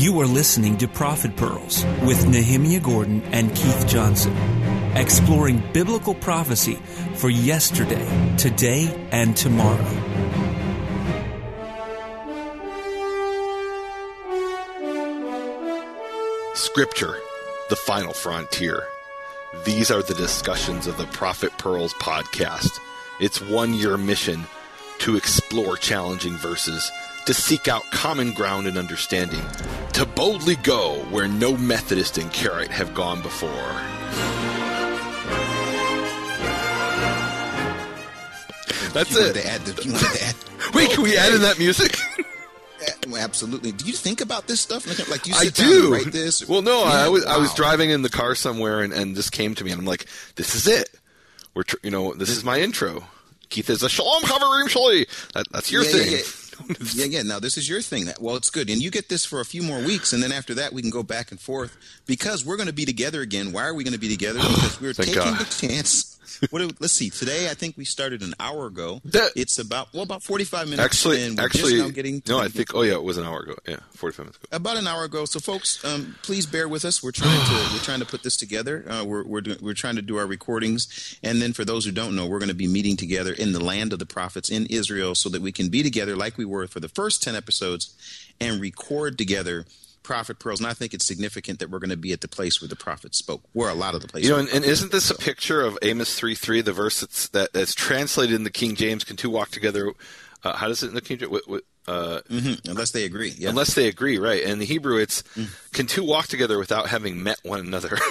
You are listening to Prophet Pearls with Nehemia Gordon and Keith Johnson, exploring biblical prophecy for yesterday, today, and tomorrow. Scripture, the final frontier. These are the discussions of the Prophet Pearls podcast. Its one year mission to explore challenging verses, to seek out common ground and understanding, to boldly go where no Methodist and Karaite have gone before. That's You it. to add the- you to add- Wait, can we add in that music? Absolutely. Do you think about this stuff? Like, do you I sit down do. and write this? Well, no, I Yeah, was I was driving in the car somewhere, and, and this came to me, and I'm like, this is it. We're tr- you know this is my intro. Keith is a shalom shali. That, that's your Yeah, thing. yeah, yeah, yeah. Now this is your thing. That well, it's good, and you get this for a few more weeks, and then after that, we can go back and forth because we're going to be together again. Why are we going to be together? Because we're Thank taking God. the chance. What? do- let's see. Today, I think we started an hour ago. That- it's about well, about forty-five minutes. Actually, actually, just now getting no, I think. Oh yeah, it was an hour ago. Yeah, 45 minutes ago. about an hour ago. So, folks, um, please bear with us. We're trying to we're trying to put this together. Uh, we're we're do, we're trying to do our recordings, and then for those who don't know, we're going to be meeting together in the land of the prophets in Israel, so that we can be together like we were for the first ten episodes, and record together. Prophet pearls, and I think it's significant that we're going to be at the place where the prophet spoke, where a lot of the places. You know, and, and isn't this a picture of Amos three three, the verse that's that, that's translated in the King James? Can two walk together? Uh, how does it in the King James? With, with, uh, Mhm, unless they agree, yeah. Unless they agree, right? And in the Hebrew, it's Mm. can two walk together without having met one another?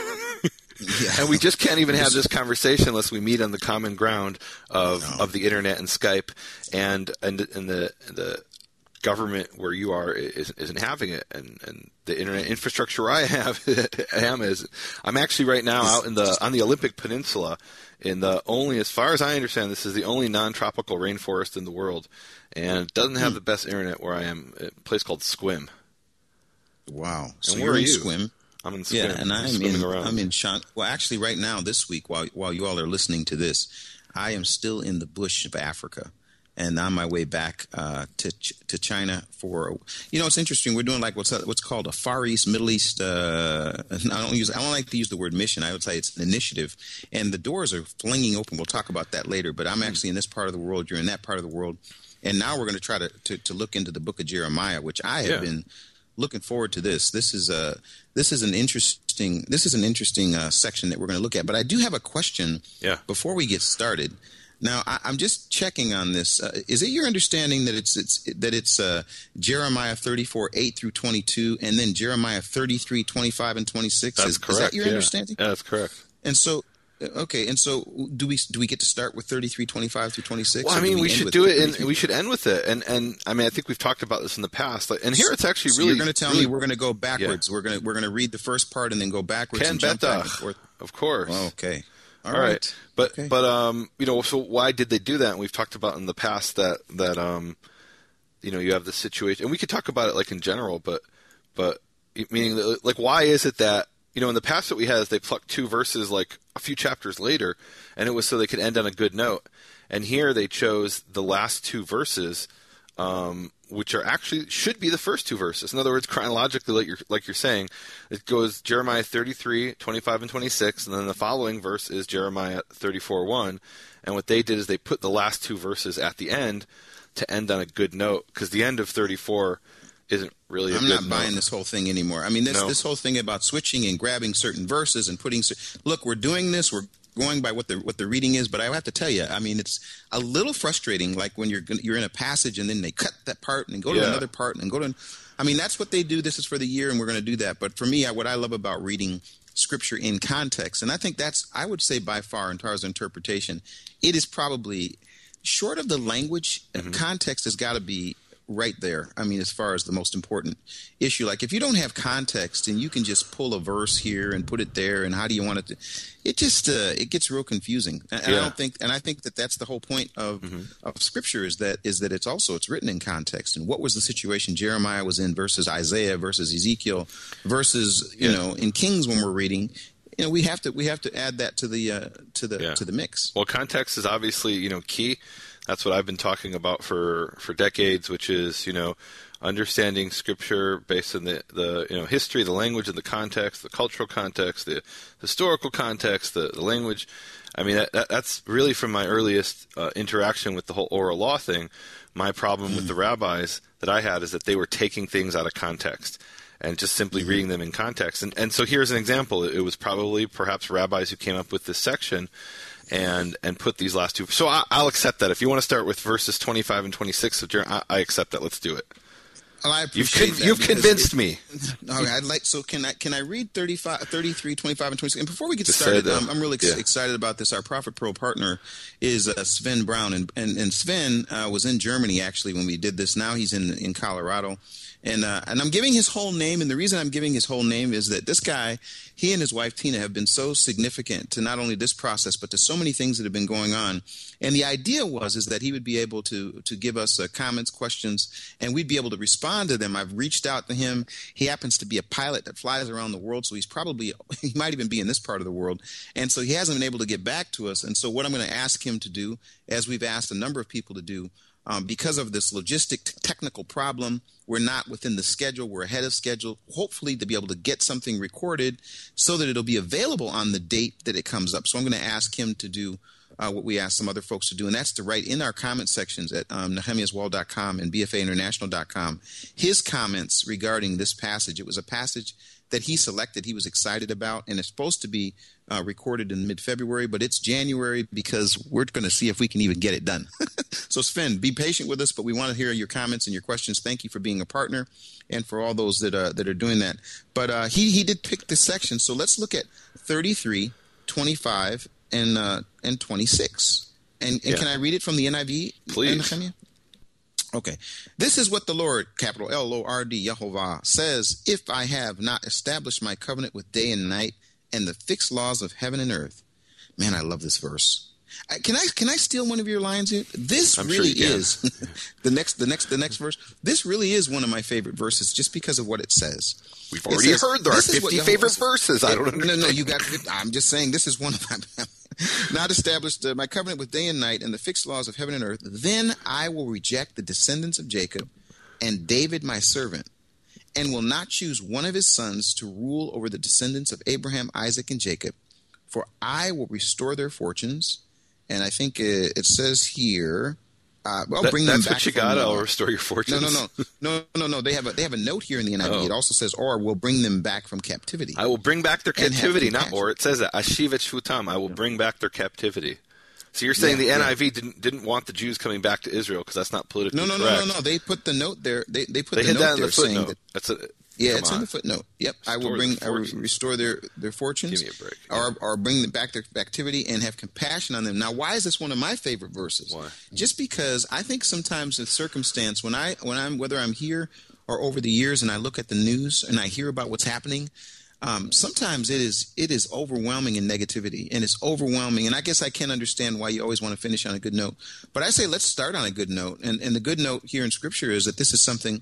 Yeah. and we just can't even have this conversation unless we meet on the common ground of, of the internet and Skype, and and and the the government where you are is, isn't having it, and, and the internet infrastructure I have am is I'm actually right now out in the on the Olympic Peninsula, in the only as far as I understand this is the only non-tropical rainforest in the world, and it doesn't Hmm. have the best internet where I am. A place called Sequim. wow. So And where are you? Swim. I'm in Sequim. Yeah, and I'm in, around. I'm in Shan. Well, actually, right now this week, while while you all are listening to this, I am still in the bush of Africa, and on my way back uh, to Ch- to China for. You know, it's interesting. We're doing like what's what's called a Far East Middle East. Uh, I don't use. I don't like to use the word mission. I would say it's an initiative, and the doors are flinging open. We'll talk about that later. But I'm actually in this part of the world. You're in that part of the world. And now we're going to try to, to, to look into the book of Jeremiah, which I have Yeah. been looking forward to this. This is a this is an interesting this is an interesting uh, section that we're going to look at. But I do have a question. Yeah. Before we get started, now I, I'm just checking on this. Uh, is it your understanding that it's it's that it's uh, Jeremiah 34 8 through 22, and then Jeremiah 33 25 and 26? That's is, correct. Is that your yeah. understanding? Yeah, that's correct. And so. uh, Okay, and so do we do we get to start with thirty three twenty five through twenty six? Well, I mean, we should do it, and we should end with it. And and I mean, I think we've talked about this in the past. Like, and here it's actually So really. you're going to tell really, me we're going to go backwards. We're going to we're going to read the first part and then go backwards Ken and jump back and forth. of course. Oh, okay. All right. But Okay. but um, you know, so why did they do that? And we've talked about in the past that that um, you know, you have the situation, and we could talk about it like in general, but but meaning that, like why is it that you know in the past that we had is they plucked two verses like a few chapters later, and it was so they could end on a good note, and here they chose the last two verses. Um, which are actually should be the first two verses. In other words, chronologically, like you're like you're saying, it goes Jeremiah 33, 25, and 26, and then the following verse is Jeremiah 34, 1. And what they did is they put the last two verses at the end to end on a good note, because the end of 34 isn't really a I'm not note. buying this whole thing anymore. I mean, this No. this whole thing about switching and grabbing certain verses and putting. Look, we're doing this. We're going by what the what the reading is, but I have to tell you, I mean, it's a little frustrating. Like when you're you're in a passage and then they cut that part and go to Yeah. another part and go to. I mean, that's what they do. This is for the year, and we're going to do that. But for me, I, what I love about reading scripture in context, and I think that's I would say by far, in terms of interpretation, it is probably short of the language. Mm-hmm. Context has got to be right there. I mean, as far as the most important issue, like if you don't have context and you can just pull a verse here and put it there, and how do you want it to? It just uh, it gets real confusing. And, and I don't think, and I think that that's the whole point of of Scripture is that is that it's also it's written in context and what was the situation Jeremiah was in versus Isaiah versus Ezekiel versus you Yeah. know in Kings when we're reading. You know, we have to we have to add that to the uh, to the Yeah. to the mix. Well, context is obviously you know key. That's what I've been talking about for for decades, which is you know understanding scripture based on the, the you know history, the language, and the context, the cultural context, the historical context, the, the language. I mean, that, that, that's really from my earliest uh, interaction with the whole oral law thing. My problem mm. with the rabbis that I had is that they were taking things out of context and just simply mm-hmm. reading them in context. And, and so here's an example. It was probably perhaps rabbis who came up with this section and and put these last two. So I, will accept that. If you want to start with verses 25 and 26 of Jeremiah, I, I accept that. Let's do it. Oh, I you've, con- you've convinced me. Okay, I'd like so can I can I read 35, 33, 25, and 26? And before we get Just started, um, I'm really ex- yeah. excited about this. Our Prophet Pro partner is uh, Sven Brown, and and, and Sven uh, was in Germany actually when we did this. Now he's in in Colorado, and uh, and I'm giving his whole name, and the reason I'm giving his whole name is that this guy, he and his wife Tina, have been so significant to not only this process but to so many things that have been going on. And the idea was is that he would be able to to give us uh, comments, questions, and we'd be able to respond to them. I've reached out to him. He happens to be a pilot that flies around the world, so he's probably he might even be in this part of the world, and so he hasn't been able to get back to us. And so what I'm going to ask him to do, as we've asked a number of people to do um, because of this logistic t- technical problem, we're not within the schedule. We're ahead of schedule. Hopefully, to be able to get something recorded so that it'll be available on the date that it comes up. So I'm going to ask him to do uh, what we asked some other folks to do, and that's to write in our comment sections at um, nehemiaswall.com and bfainternational.com his comments regarding this passage. It was a passage that he selected, he was excited about, and it's supposed to be uh, recorded in mid February, but it's January because we're going to see if we can even get it done. so, Sven, be patient with us, but we want to hear your comments and your questions. Thank you for being a partner and for all those that, uh, that are doing that. But uh, he, he did pick this section, so let's look at 33, 25, and, uh, and 26. And, and yeah. can I read it from the NIV? Please. Okay. This is what the Lord, capital L O R D, Yehovah, says If I have not established my covenant with day and night and the fixed laws of heaven and earth. Man, I love this verse. Can I can I steal one of your lines here? This I'm really sure is the next the next the next verse. This really is one of my favorite verses just because of what it says. We've already says, heard there are fifty favorite verses. I don't understand. No, no, you got. I'm just saying this is one of my not established uh, my covenant with day and night and the fixed laws of heaven and earth. Then I will reject the descendants of Jacob and David my servant and will not choose one of his sons to rule over the descendants of Abraham, Isaac, and Jacob, for I will restore their fortunes. And I think it, it says here, uh, I'll that, bring them that's back. That's what you got. I'll restore your fortunes. No, no, no, no, no, no. They have a they have a note here in the NIV. Oh. It also says, "Or we'll bring them back from captivity." I will bring back their captivity, not or. It says that Ashivet Shutam. I will bring back their captivity. So you're saying yeah, the NIV yeah. didn't didn't want the Jews coming back to Israel because that's not politically no, no, correct. No, no, no, They put the note there. They they put they the note there the saying that that's a, yeah, it's on. in the footnote. Yep, restore I will bring I will restore their their fortunes. Give me a break. Or or bring them back their activity and have compassion on them. Now, why is this one of my favorite verses? Why? Just because I think sometimes the circumstance when I when I'm whether I'm here or over the years and I look at the news and I hear about what's happening um, sometimes it is it is overwhelming in negativity and it's overwhelming and i guess i can't understand why you always want to finish on a good note but i say let's start on a good note and, and the good note here in scripture is that this is something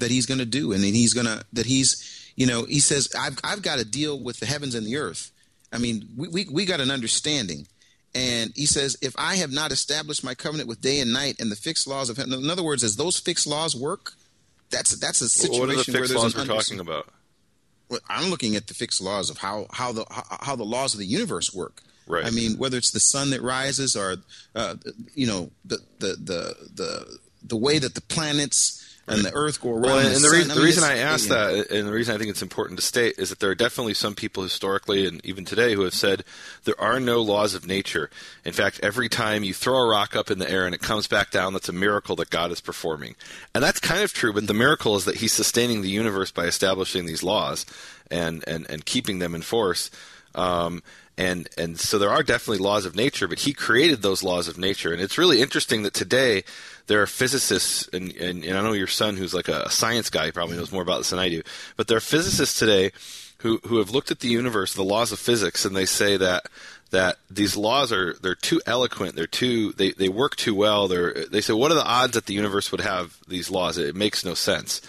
that he's going to do and he's going to that he's you know he says i've, I've got to deal with the heavens and the earth i mean we, we, we got an understanding and he says if i have not established my covenant with day and night and the fixed laws of heaven in other words as those fixed laws work that's that's a situation what are the fixed where there's laws we're talking about well, I'm looking at the fixed laws of how how the how the laws of the universe work. Right. I mean, whether it's the sun that rises or uh, you know the, the the the the way that the planets and the Earth go around. Well, and the, the, reason, the I mean, reason I asked that, and the reason I think it's important to state, is that there are definitely some people historically and even today who have said there are no laws of nature. In fact, every time you throw a rock up in the air and it comes back down, that's a miracle that God is performing. And that's kind of true, but the miracle is that He's sustaining the universe by establishing these laws and, and, and keeping them in force. Um, and and so there are definitely laws of nature, but he created those laws of nature, and it's really interesting that today there are physicists, and, and, and I know your son, who's like a science guy, probably knows more about this than I do, but there are physicists today who who have looked at the universe, the laws of physics, and they say that that these laws are they're too eloquent, they're too they, they work too well. They're they say what are the odds that the universe would have these laws? It, it makes no sense.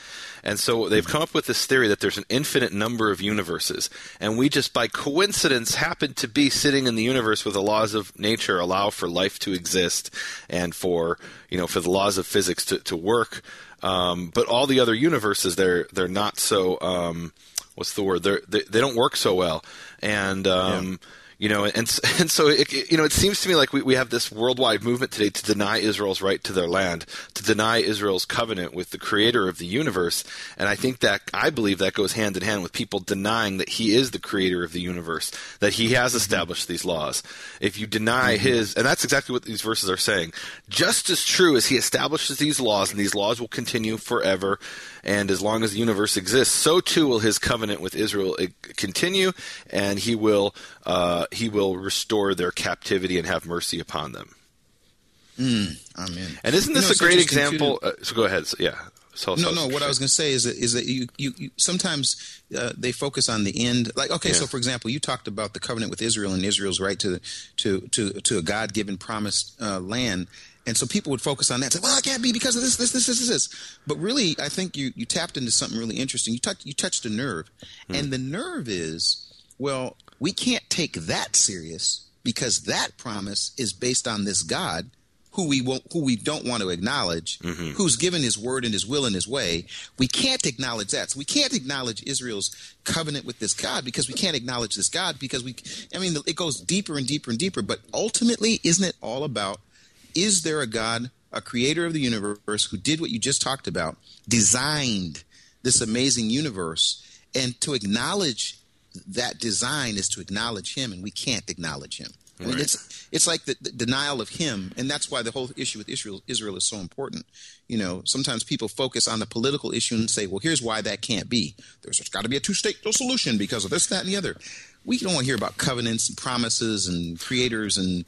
And so they've come up with this theory that there's an infinite number of universes, and we just by coincidence happen to be sitting in the universe where the laws of nature allow for life to exist and for you know for the laws of physics to, to work. Um, but all the other universes, they're they're not so. Um, what's the word? They're, they they don't work so well, and um, yeah you know, and and so it, you know, it seems to me like we, we have this worldwide movement today to deny Israel's right to their land, to deny Israel's covenant with the Creator of the universe, and I think that I believe that goes hand in hand with people denying that He is the Creator of the universe, that He has mm-hmm. established these laws. If you deny mm-hmm. His, and that's exactly what these verses are saying, just as true as He establishes these laws, and these laws will continue forever and as long as the universe exists, so too will his covenant with Israel continue, and he will uh, he will restore their captivity and have mercy upon them. Mm, amen. And isn't this you know, a great example? Uh, so go ahead. So, yeah. So, no, no. What I was going to say is that, is that you, you, you sometimes uh, they focus on the end. Like, okay, yeah. so for example, you talked about the covenant with Israel and Israel's right to to to to a God given promised uh, land, and so people would focus on that. Say, well, it can't be because of this, this, this, this, this, this. But really, I think you you tapped into something really interesting. You touched you touched a nerve, hmm. and the nerve is, well, we can't take that serious because that promise is based on this God who we won't, who we don't want to acknowledge, mm-hmm. who's given His word and His will and His way. We can't acknowledge that. So we can't acknowledge Israel's covenant with this God because we can't acknowledge this God because we. I mean, it goes deeper and deeper and deeper. But ultimately, isn't it all about is there a God, a creator of the universe, who did what you just talked about, designed this amazing universe, and to acknowledge that design is to acknowledge him, and we can't acknowledge him. I mean, it's it's like the, the, denial of him, and that's why the whole issue with Israel Israel is so important. You know, sometimes people focus on the political issue and say, "Well, here's why that can't be. There's got to be a two-state solution because of this, that, and the other." We don't want to hear about covenants and promises and creators and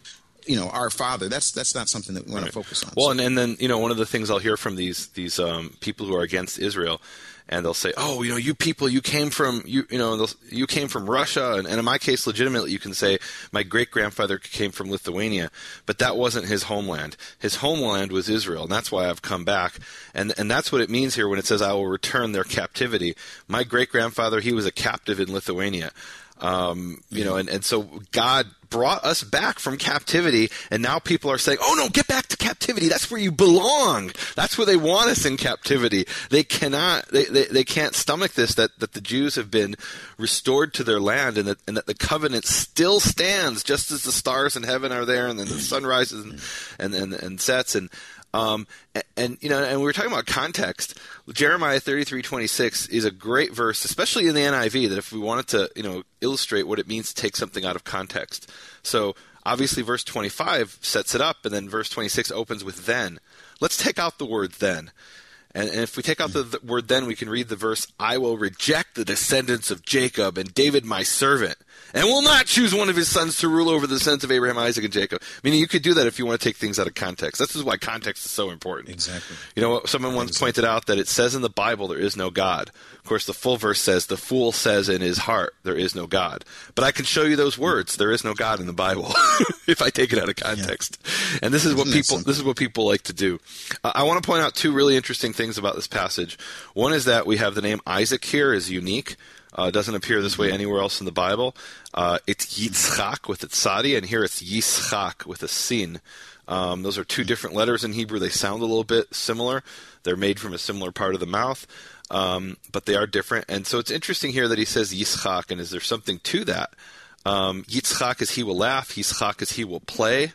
you know our father. That's that's not something that we want right. to focus on. Well so. and, and then you know one of the things i'll hear from these these um, people who are against israel and they'll say oh you know you people you came from you you know you came from russia and, and in my case legitimately you can say my great grandfather came from lithuania but that wasn't his homeland. His homeland was israel and that's why i've come back. And and that's what it means here when it says i will return their captivity. My great grandfather he was a captive in lithuania um, you know, and, and so God brought us back from captivity, and now people are saying, "Oh no, get back to captivity. That's where you belong. That's where they want us in captivity." They cannot, they, they, they can't stomach this that, that the Jews have been restored to their land, and that and that the covenant still stands, just as the stars in heaven are there, and then the sun rises and and, and, and sets, and um, and, and, you know, and we were talking about context. Jeremiah thirty three twenty six is a great verse, especially in the NIV. That if we wanted to, you know, illustrate what it means to take something out of context. So obviously, verse twenty five sets it up, and then verse twenty six opens with "then." Let's take out the word "then." And, and, if we take out the, the, word then, we can read the verse, I will reject the descendants of Jacob and David my servant, and will not choose one of his sons to rule over the sons of Abraham, Isaac, and Jacob. Meaning you could do that if you want to take things out of context. This is why context is so important. Exactly. You know, someone once exactly. pointed out that it says in the Bible there is no God. Of course, the full verse says, the fool says in his heart, there is no God. But I can show you those words. There is no God in the Bible if I take it out of context. Yeah. And this is Isn't what people, this is what people like to do. Uh, I want to point out two really interesting things about this passage. One is that we have the name Isaac here is unique. Uh, doesn't appear this way anywhere else in the Bible. Uh, it's Yitzchak with a tzadi, and here it's Yitzchak with a sin. Um, those are two different letters in Hebrew. They sound a little bit similar. They're made from a similar part of the mouth, um, but they are different. And so it's interesting here that he says Yitzchak, and is there something to that? Um, Yitzchak is he will laugh. Yitzchak is he will play.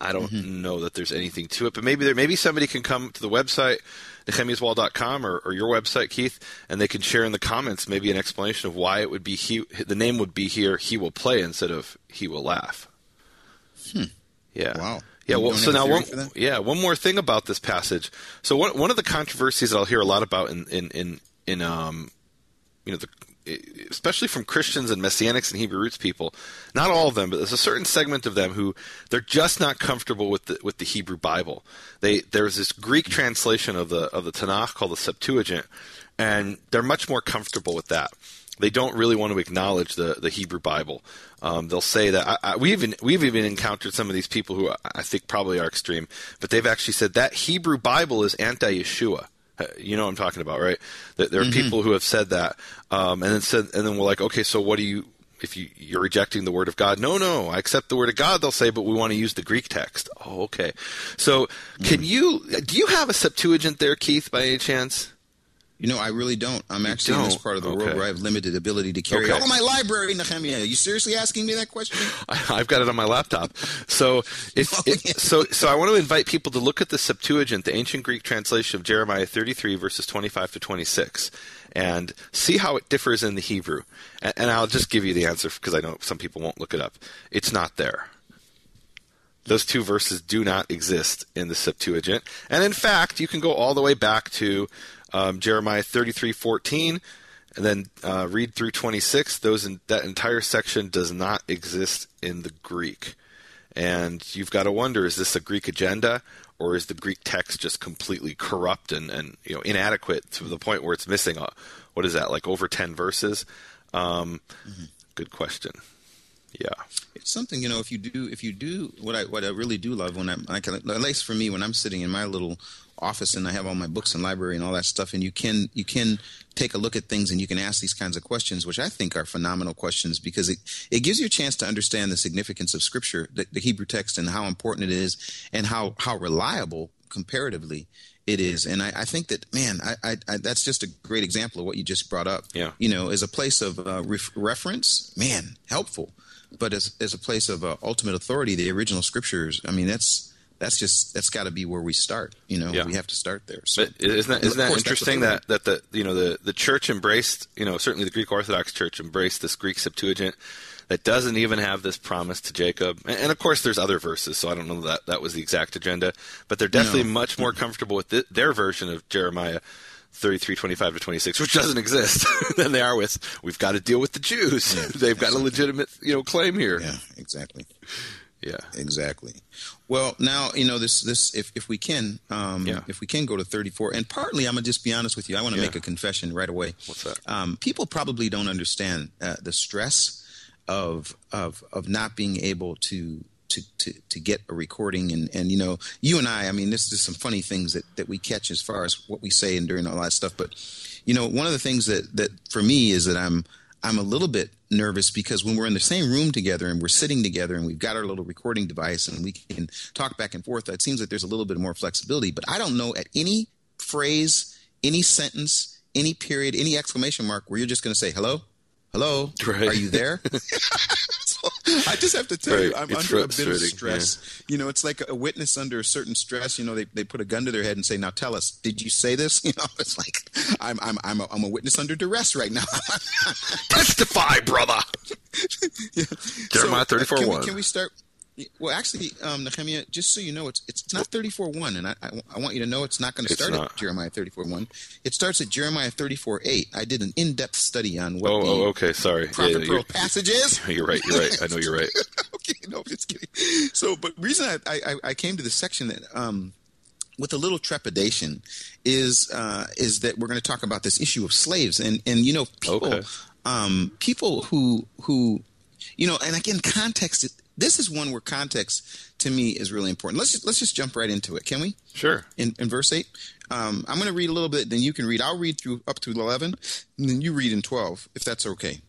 I don't mm-hmm. know that there's anything to it, but maybe there, maybe somebody can come to the website nehemiaswall.com or, or your website, Keith, and they can share in the comments maybe an explanation of why it would be he. The name would be here. He will play instead of he will laugh. Hmm. Yeah. Wow. Yeah, well, so now one, yeah, one more thing about this passage. So one one of the controversies that I'll hear a lot about in in in, in um, you know, the especially from Christians and Messianics and Hebrew roots people, not all of them, but there's a certain segment of them who they're just not comfortable with the with the Hebrew Bible. They there's this Greek translation of the of the Tanakh called the Septuagint, and they're much more comfortable with that. they don't really want to acknowledge the, the Hebrew Bible. Um, they'll say that I, I, we even we've even encountered some of these people who I think probably are extreme, but they've actually said that Hebrew Bible is anti-Yeshua. Uh, you know what I'm talking about, right? There are mm-hmm. people who have said that, um, and then said, and then we're like, okay, so what do you? If you, you're rejecting the word of God, no, no, I accept the word of God. They'll say, but we want to use the Greek text. Oh, okay. So, can mm. you? Do you have a Septuagint there, Keith, by any chance? You know, I really don't. I'm actually don't. in this part of the okay. world where I have limited ability to carry okay. all of my library, Nehemia. Are you seriously asking me that question? I, have got it on my laptop. So, if, oh, yeah. so, so I want to invite people to look at the Septuagint, the ancient Greek translation of Jeremiah 33, verses 25 to 26, and see how it differs in the Hebrew. And, and I'll just give you the answer because I know some people won't look it up. It's not there. Those two verses do not exist in the Septuagint. And in fact, you can go all the way back to um, Jeremiah 33:14, and then uh, read through 26. Those in, that entire section does not exist in the Greek, and you've got to wonder: is this a Greek agenda, or is the Greek text just completely corrupt and, and you know inadequate to the point where it's missing? A, what is that like over 10 verses? Um, mm-hmm. Good question. Yeah, it's something you know. If you do, if you do, what I what I really do love when I'm, I can, at least for me, when I'm sitting in my little office and I have all my books and library and all that stuff, and you can you can take a look at things and you can ask these kinds of questions, which I think are phenomenal questions because it it gives you a chance to understand the significance of Scripture, the, the Hebrew text, and how important it is, and how how reliable comparatively it is. And I, I think that man, I, I, that's just a great example of what you just brought up. Yeah, you know, as a place of uh, ref- reference, man, helpful but as as a place of uh, ultimate authority, the original scriptures. I mean, that's that's just that's got to be where we start. You know, yeah. we have to start there. So, but isn't that isn't that interesting that that the you know the the church embraced you know certainly the Greek Orthodox Church embraced this Greek Septuagint that doesn't even have this promise to Jacob. And, and, of course, there's other verses, so I don't know that that was the exact agenda, but they're definitely no. much more comfortable with th- their version of Jeremiah 33, 25 to 26, which doesn't exist, than they are with, we've got to deal with the Jews. Yeah, They've got a legitimate, you know, claim here. Yeah, exactly. Yeah. Exactly. Well, now, you know, this, this, if, if we can, um, yeah. if we can go to 34, and partly, I'm going to just be honest with you, I want to yeah. make a confession right away. What's that? Um, people probably don't understand uh, the stress of, of, of not being able to to, to, to get a recording and, and you know you and I I mean this is some funny things that, that we catch as far as what we say and during all that stuff but you know one of the things that, that for me is that I'm I'm a little bit nervous because when we're in the same room together and we're sitting together and we've got our little recording device and we can talk back and forth, it seems like there's a little bit more flexibility. But I don't know at any phrase, any sentence, any period, any exclamation mark where you're just going to say hello, hello, right. are you there? so I just have to tell right. you, I'm it's under a bit of stress. Yeah. You know, it's like a witness under a certain stress. You know, they, they put a gun to their head and say, "Now tell us, did you say this?" You know, it's like I'm I'm I'm a, I'm a witness under duress right now. Testify, brother. yeah. Jeremiah so, uh, thirty four one. Can we start? Well, actually, um, Nehemia, just so you know, it's it's not thirty four one, and I, I, I want you to know it's not going to start not. at Jeremiah thirty four one. It starts at Jeremiah thirty four eight. I did an in depth study on what. Oh, oh okay, sorry. Prophet yeah, Pearl passages. You're right. You're right. I know you're right. okay, no, just kidding. So, but reason I, I, I came to this section that um, with a little trepidation is uh, is that we're going to talk about this issue of slaves and and you know people okay. um, people who who you know and again context this is one where context to me is really important. Let's just, let's just jump right into it, can we? Sure. In, in verse eight, um, I'm going to read a little bit, then you can read. I'll read through up to eleven, and then you read in twelve, if that's okay.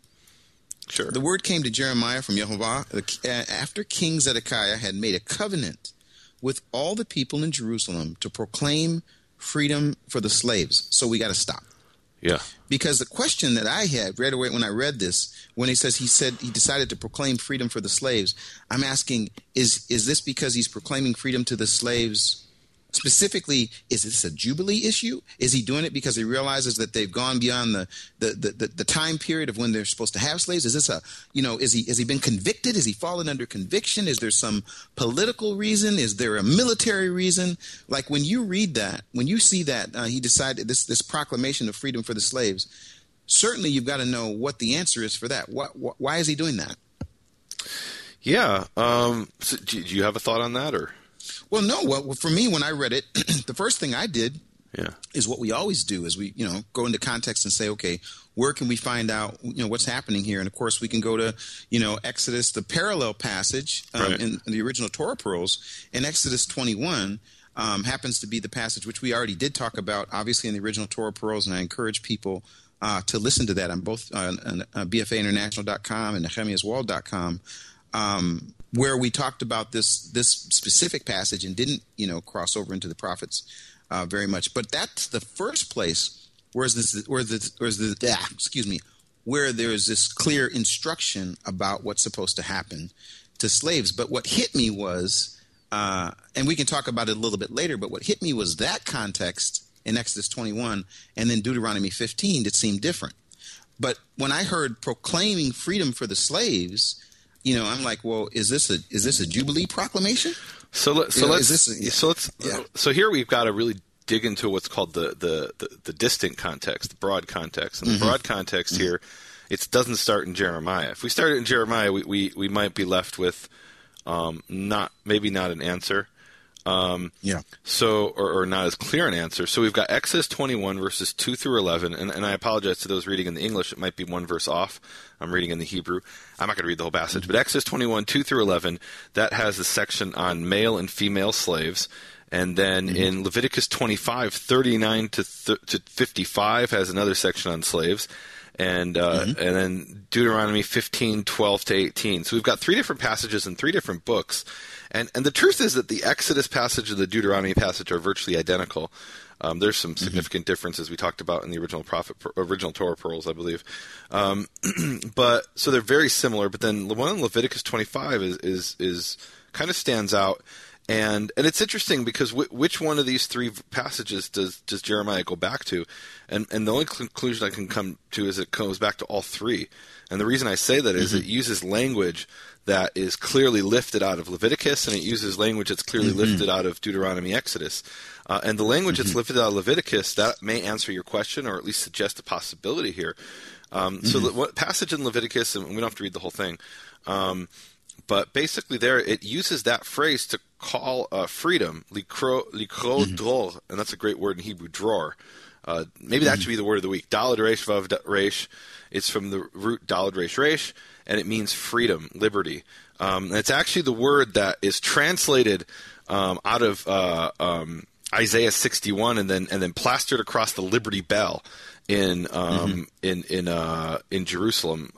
Sure. The word came to Jeremiah from Yehovah after King Zedekiah had made a covenant with all the people in Jerusalem to proclaim freedom for the slaves. So we got to stop. Yeah. Because the question that I had right away when I read this, when he says he said he decided to proclaim freedom for the slaves, I'm asking, is is this because he's proclaiming freedom to the slaves specifically is this a jubilee issue? Is he doing it because he realizes that they've gone beyond the the, the, the, the time period of when they're supposed to have slaves? Is this a you know is he has he been convicted? Is he fallen under conviction? Is there some political reason? Is there a military reason? Like when you read that when you see that uh, he decided this this proclamation of freedom for the slaves certainly you've got to know what the answer is for that. What, why is he doing that? Yeah um, so do you have a thought on that or well, no. Well, for me, when I read it, the first thing I did Yeah. Is what we always do is we, you know, go into context and say, okay, where can we find out, you know, what's happening here? And of course, we can go to, you know, Exodus, the parallel passage um, Right. in, in the original Torah pearls, in Exodus 21. Um, happens to be the passage which we already did talk about, obviously in the original Torah pearls, and I encourage people uh, to listen to that on both uh, on, uh, BFAinternational.com and NehemiasWall.com, um, where we talked about this this specific passage and didn't you know cross over into the prophets uh, very much. But that's the first place where this where the where's the ah, excuse me where there is this clear instruction about what's supposed to happen to slaves. But what hit me was, uh, and we can talk about it a little bit later. But what hit me was that context in Exodus 21 and then Deuteronomy 15 that seemed different. But when I heard proclaiming freedom for the slaves, you know, I'm like, well, is this a is this a jubilee proclamation? So let, so You know, let's a- so let's Yeah. so here we've got to really dig into what's called the the, the, the distant context, the broad context, and the broad context here. It doesn't start in Jeremiah. If we started in Jeremiah, we, we, we might be left with um, not maybe not an answer. Um, yeah. So, or, or not as clear an answer. So we've got Exodus 21 verses 2 through 11, and, and I apologize to those reading in the English. It might be one verse off. I'm reading in the Hebrew. I'm not going to read the whole passage, but Exodus 21 2 through 11 that has a section on male and female slaves. And then mm-hmm. in Leviticus 25 39 to th- to 55 has another section on slaves. And uh, and then Deuteronomy 15, 12 to 18. So we've got three different passages in three different books. And and the truth is that the Exodus passage and the Deuteronomy passage are virtually identical. Um, there's some significant differences we talked about in the original prophet, original Torah pearls, I believe. Um, but so they're very similar. But then the one in Leviticus 25 is is, is kind of stands out. And and it's interesting because w- which one of these three passages does does Jeremiah go back to? And and the only conclusion I can come to is it goes back to all three. And the reason I say that is it uses language that is clearly lifted out of Leviticus, and it uses language that's clearly lifted out of Deuteronomy, Exodus. Uh, and the language that's lifted out of Leviticus that may answer your question, or at least suggest a possibility here. Um, So the what passage in Leviticus, and we don't have to read the whole thing. Um, but basically there it uses that phrase to call uh, freedom likro likro dror, and that's a great word in Hebrew dror. Uh, maybe that should be the word of the week. Dalet resh vav resh. It's from the root dalet resh resh, and it means freedom, liberty. Um, and it's actually the word that is translated um, out of uh, um, Isaiah 61, and then and then plastered across the Liberty Bell in um, in in uh, in Jerusalem.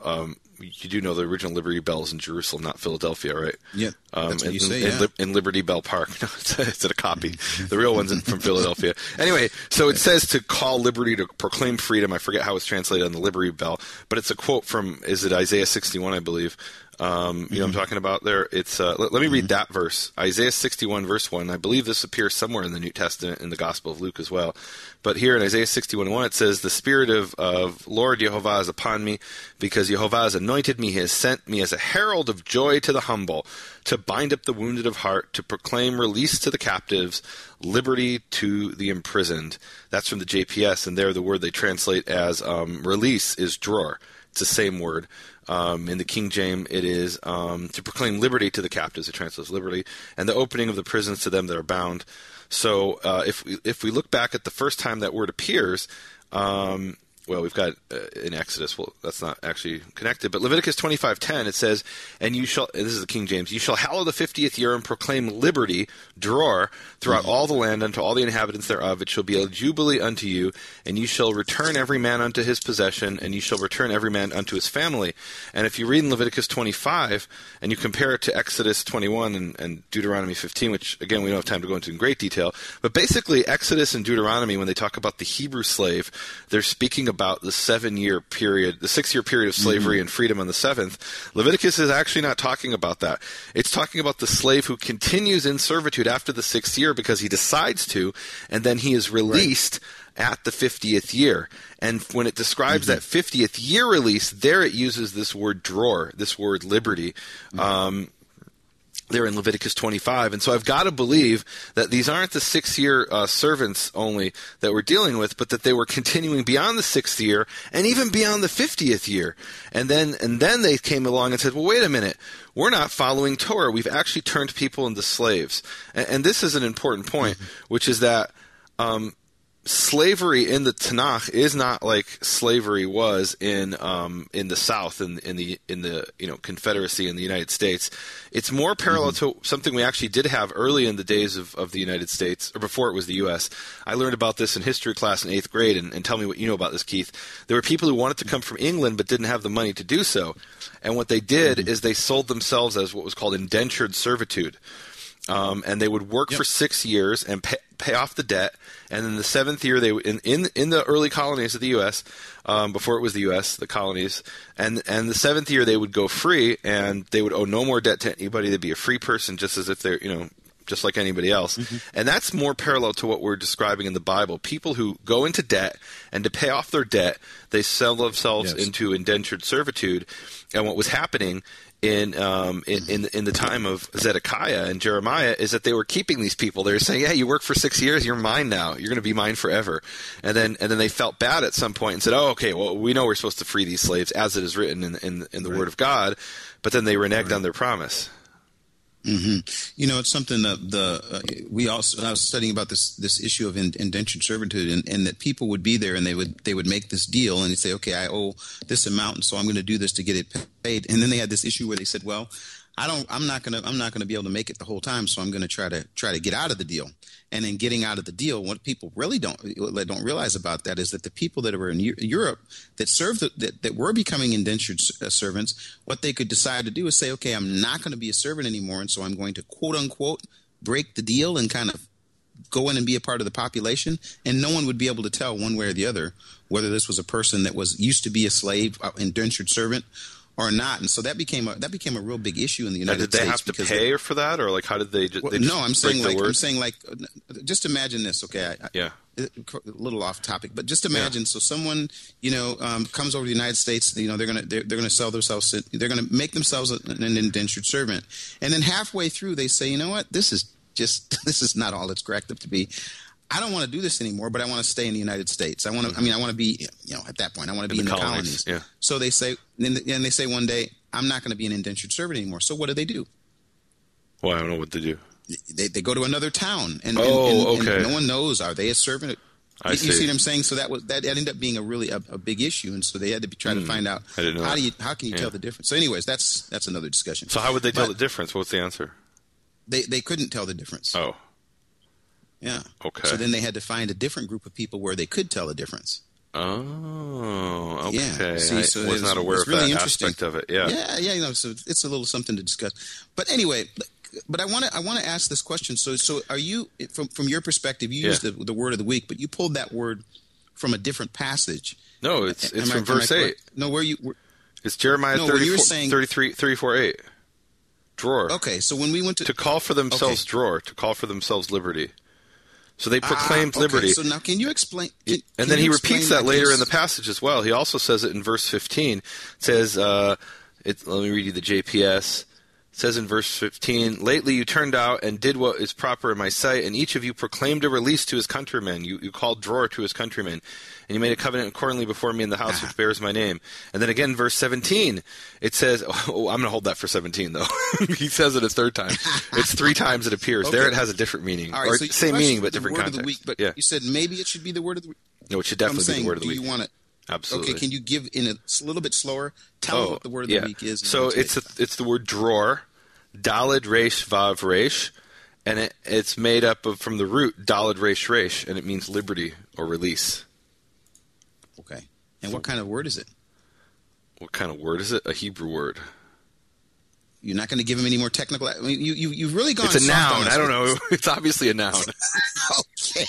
You do know the original Liberty Bell is in Jerusalem, not Philadelphia, right? Yeah, Um, that's what in, you say, in, yeah. In Liberty Bell Park. No, it's, it's a copy. The real one's in, from Philadelphia. Anyway, so it says to call liberty to proclaim freedom. I forget how it's translated on the Liberty Bell, but it's a quote from is it Isaiah 61, I believe. Um, you know I'm talking about there? It's uh, let, let me read that verse. Isaiah 61 verse 1. I believe this appears somewhere in the New Testament in the Gospel of Luke as well. But here in Isaiah 61 1 it says, The Spirit of, of Lord Yehovah is upon me, because Yehovah has anointed me, he has sent me as a herald of joy to the humble, to bind up the wounded of heart, to proclaim release to the captives, liberty to the imprisoned. That's from the JPS, and there the word they translate as um, release is dror. It's the same word. Um, in the King James, it is um, to proclaim liberty to the captives. It translates liberty, and the opening of the prisons to them that are bound. So, uh, if we if we look back at the first time that word appears, um, well, we've got uh, in Exodus. Well, that's not actually connected, but Leviticus twenty five ten it says, "And you shall." and This is the King James. You shall hallow the fiftieth year and proclaim liberty, dror, throughout all the land unto all the inhabitants thereof. It shall be a jubilee unto you, and you shall return every man unto his possession, and you shall return every man unto his family. And if you read in Leviticus twenty five and you compare it to Exodus twenty one and, and Deuteronomy fifteen, which again we don't have time to go into in great detail, but basically Exodus and Deuteronomy, when they talk about the Hebrew slave, they're speaking about the seven year period, the six year period of mm-hmm. slavery and freedom on the seventh. Leviticus is actually not talking about that. It's talking about the slave who continues in servitude after the sixth year because he decides to, and then he is released at the 50th year. And when it describes mm-hmm. that 50th year release, there it uses this word dror, this word liberty. Mm-hmm. Um, there in Leviticus 25. And so I've got to believe that these aren't the six year uh, servants only that we're dealing with, but that they were continuing beyond the sixth year and even beyond the 50th year. And then, and then they came along and said, well, wait a minute. We're not following Torah. We've actually turned people into slaves. And, and this is an important point, which is that, um, slavery in the Tanakh is not like slavery was in um, in the South in in the in the you know Confederacy in the United States. It's more parallel mm-hmm. to something we actually did have early in the days of, of the United States or before it was the U.S. I learned about this in history class in eighth grade, and, and tell me what you know about this, Keith. There were people who wanted to come from England but didn't have the money to do so, and what they did mm-hmm. is they sold themselves as what was called indentured servitude. Um, and they would work yep. for six years and pay, pay, off the debt. And then the seventh year, they in in, in the early colonies of the U.S. Um, before it was the U.S. the colonies, and and the seventh year they would go free and they would owe no more debt to anybody. They'd be a free person, just as if they're you know just like anybody else. Mm-hmm. And that's more parallel to what we're describing in the Bible. People who go into debt and to pay off their debt, they sell themselves yes. into indentured servitude. And what was happening in, um, in, in in the time of Zedekiah and Jeremiah is that they were keeping these people. They were saying, "Yeah, you work for six years, you're mine now. You're going to be mine forever." And then and then they felt bad at some point and said, "Oh, okay, well, we know we're supposed to free these slaves as it is written in in, in the right. Word of God," but then they reneged right. on their promise. Mm-hmm. You know, it's something that the uh, we also I was studying about this this issue of indentured servitude, and, and, that people would be there and they would they would make this deal and say, okay, I owe this amount, and so I'm going to do this to get it paid. And then they had this issue where they said, well, I don't. I'm not gonna. I'm not gonna be able to make it the whole time. So I'm gonna try to try to get out of the deal. And in getting out of the deal, what people really don't don't realize about that is that the people that were in Europe that served that that were becoming indentured uh, servants, what they could decide to do is say, okay, I'm not going to be a servant anymore, and so I'm going to quote unquote break the deal and kind of go in and be a part of the population, and no one would be able to tell one way or the other whether this was a person that was used to be a slave, uh, indentured servant, or not. And so that became a that became a real big issue in the United States. Did they States have to pay they, for that, or like how did they? Just, well, they just no, I'm saying like I'm saying like just imagine this. Okay, I, yeah. A little off topic, but just imagine. Yeah. So someone, you know, um, comes over to the United States. You know, they're gonna they're, they're gonna sell themselves. They're gonna make themselves an indentured servant, and then halfway through, they say, you know what, this is just this is not all it's cracked up to be. I don't want to do this anymore, but I want to stay in the United States. I want to. I mean, I want to be. You know, at that point, I want to be in, in the, the colonies. colonies. Yeah. So they say, and they say one day, I'm not going to be an indentured servant anymore. So what do they do? Well, I don't know what they do. They, they go to another town, and, oh, and, and, and no one knows. Are they a servant? I you see. see what I'm saying? So that was that ended up being a really a, a big issue, and so they had to be, try mm, to find out how that. do you how can you yeah. tell the difference. So, anyways, that's that's another discussion. So, how would they tell but the difference? What's the answer? They they couldn't tell the difference. Oh, yeah. Okay. So then they had to find a different group of people where they could tell the difference. Oh, okay. Yeah. See, so I was, not aware of really that aspect of it. Yeah. Yeah, yeah. You know, so it's a little something to discuss. But anyway, but I want to I want to ask this question. So, so are you from from your perspective? You yeah. used the, the word of the week, but you pulled that word from a different passage. No, it's it's from I, verse eight. No, where you? Where, it's Jeremiah no, 34, saying, 33, 34, 8. Dror. Okay, so when we went to to call for themselves okay. dror, to call for themselves liberty. So they proclaimed ah, okay. liberty. So now, can you explain? Can, and can then he repeats that later in the passage as well. He also says it in verse 15. It says, uh, it, let me read you the JPS says in verse 15, Lately you turned out and did what is proper in my sight, and each of you proclaimed a release to his countrymen. You, you called dror to his countrymen, and you made a covenant accordingly before me in the house which bears my name. And then again, verse 17, it says, oh, I'm going to hold that for 17, though. he says it a third time. It's three times it appears. Okay. There it has a different meaning. or so same meaning, but different context. Week, but yeah. you said maybe it should be the word of the week. No, it should definitely saying, be the word of the week. Do you want it? Absolutely. Okay, can you give in a little bit slower? Tell oh, what the word of yeah. the week is. So it's a, it's the word dror Dalet Resh Vav Resh, and it, it's made up of from the root Dalet Resh Resh, and it means liberty or release. Okay. And what kind of word is it? What kind of word is it? A Hebrew word. You're not going to give him any more technical. I mean, you you you've really gone. It's a noun. I don't know. It's obviously a noun. okay.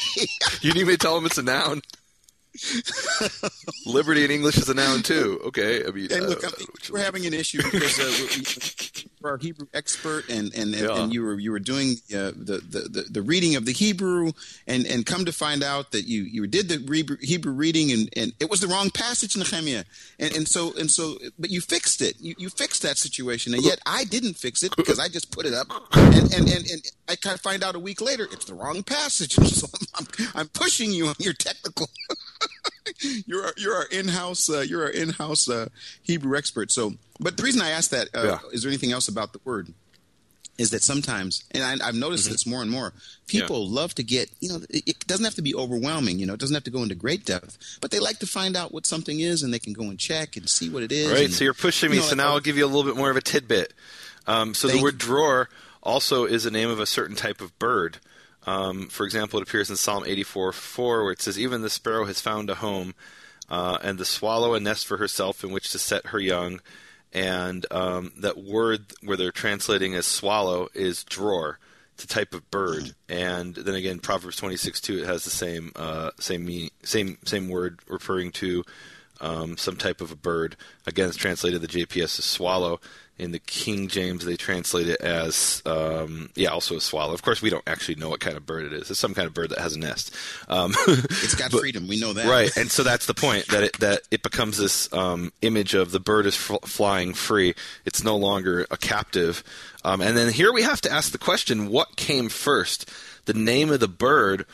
you need me to tell him it's a noun. Liberty in English is a noun too. Okay, I mean, and look, I we're having an issue because uh, we're, our Hebrew expert, and and, and, yeah. and, you were you were doing uh, the, the, the reading of the Hebrew, and and come to find out that you you did the Hebrew reading, and, and it was the wrong passage, Nehemia, and and so and so, but you fixed it. You, you fixed that situation, and yet I didn't fix it because I just put it up, and and and, and I kind of find out a week later it's the wrong passage, so I'm, I'm, I'm pushing you on your technical. you're our, you're our in-house uh, you're our in-house uh, Hebrew expert. So, but the reason I asked that uh, yeah. is there anything else about the word? is that sometimes, and I, have noticed mm-hmm. this more and more, people yeah. love to get, you know, it, it, doesn't have to be overwhelming, you know, it doesn't have to go into great depth, but they like to find out what something is and they can go and check and see what it is. Right. And, so you're pushing me. You know, so now I'll give you a little bit more of a tidbit. Um, so the word dror also is the name of a certain type of bird. Um, for example, it appears in Psalm 84 4, where it says, Even the sparrow has found a home, uh, and the swallow a nest for herself in which to set her young. And um, that word where they're translating as swallow is dror. It's a type of bird. And then again, Proverbs 26 2, it has the same uh, same meaning, same same word referring to um, some type of a bird. Again, it's translated the JPS as swallow in the King James, they translate it as, um, yeah, also a swallow. Of course, we don't actually know what kind of bird it is. It's some kind of bird that has a nest. Um, it's got but, freedom. We know that, right? And so that's the point that it that it becomes this um, image of the bird is f- flying free. It's no longer a captive. Um, and then here we have to ask the question: What came first, the name of the bird,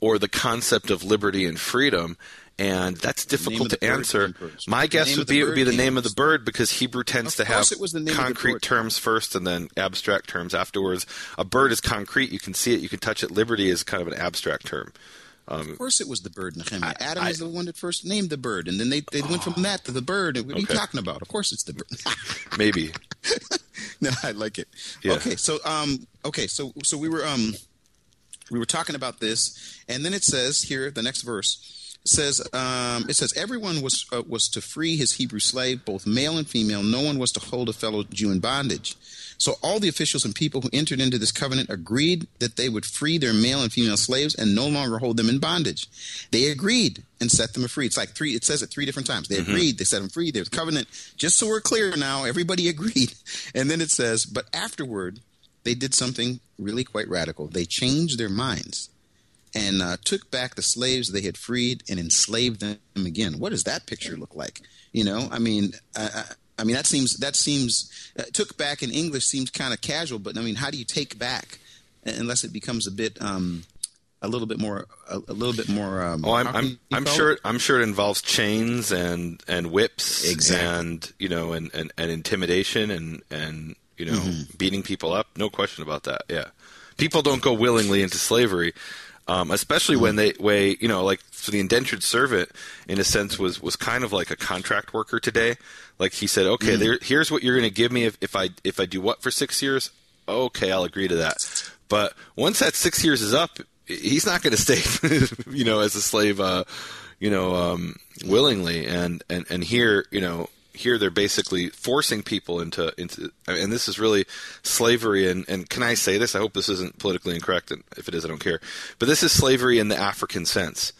or the concept of liberty and freedom? And that's difficult to answer. My guess would be it would be the name of the bird because Hebrew tends to have concrete terms first and then abstract terms afterwards. A bird is concrete; you can see it, you can touch it. Liberty is kind of an abstract term. Um, of course, it was the bird, Nehemia. Adam I, is the one that first named the bird, and then they, they oh, went from that to the bird. What are you talking about? Of course, it's the bird. Maybe. no, I like it. Yeah. Okay, so um, okay, so so we were um, we were talking about this, and then it says here the next verse says um, it says everyone was uh, was to free his Hebrew slave, both male and female. No one was to hold a fellow Jew in bondage. So all the officials and people who entered into this covenant agreed that they would free their male and female slaves and no longer hold them in bondage. They agreed and set them free. It's like three. It says it three different times. They mm-hmm. agreed. They set them free. There's covenant. Just so we're clear now, everybody agreed. And then it says, but afterward, they did something really quite radical. They changed their minds and uh, took back the slaves they had freed and enslaved them again. What does that picture look like? You know, I mean, I, I mean that seems that seems uh, took back in English seems kind of casual, but I mean, how do you take back unless it becomes a bit um, a little bit more a, a little bit more um, oh i'm i'm, I'm sure i'm sure it involves chains and and whips exactly. and you know and, and, and intimidation and and you know mm-hmm. beating people up no question about that yeah people don't go willingly into slavery um, especially when they way you know like so the indentured servant in a sense was was kind of like a contract worker today. Like he said, okay, mm. there, here's what you're going to give me if, if I if I do what for six years. Okay, I'll agree to that. But once that six years is up, he's not going to stay, you know, as a slave, uh, you know, um, willingly. And, and and here, you know, here they're basically forcing people into into and this is really slavery and and can I say this? I hope this isn't politically incorrect and if it is I don't care. But this is slavery in the African sense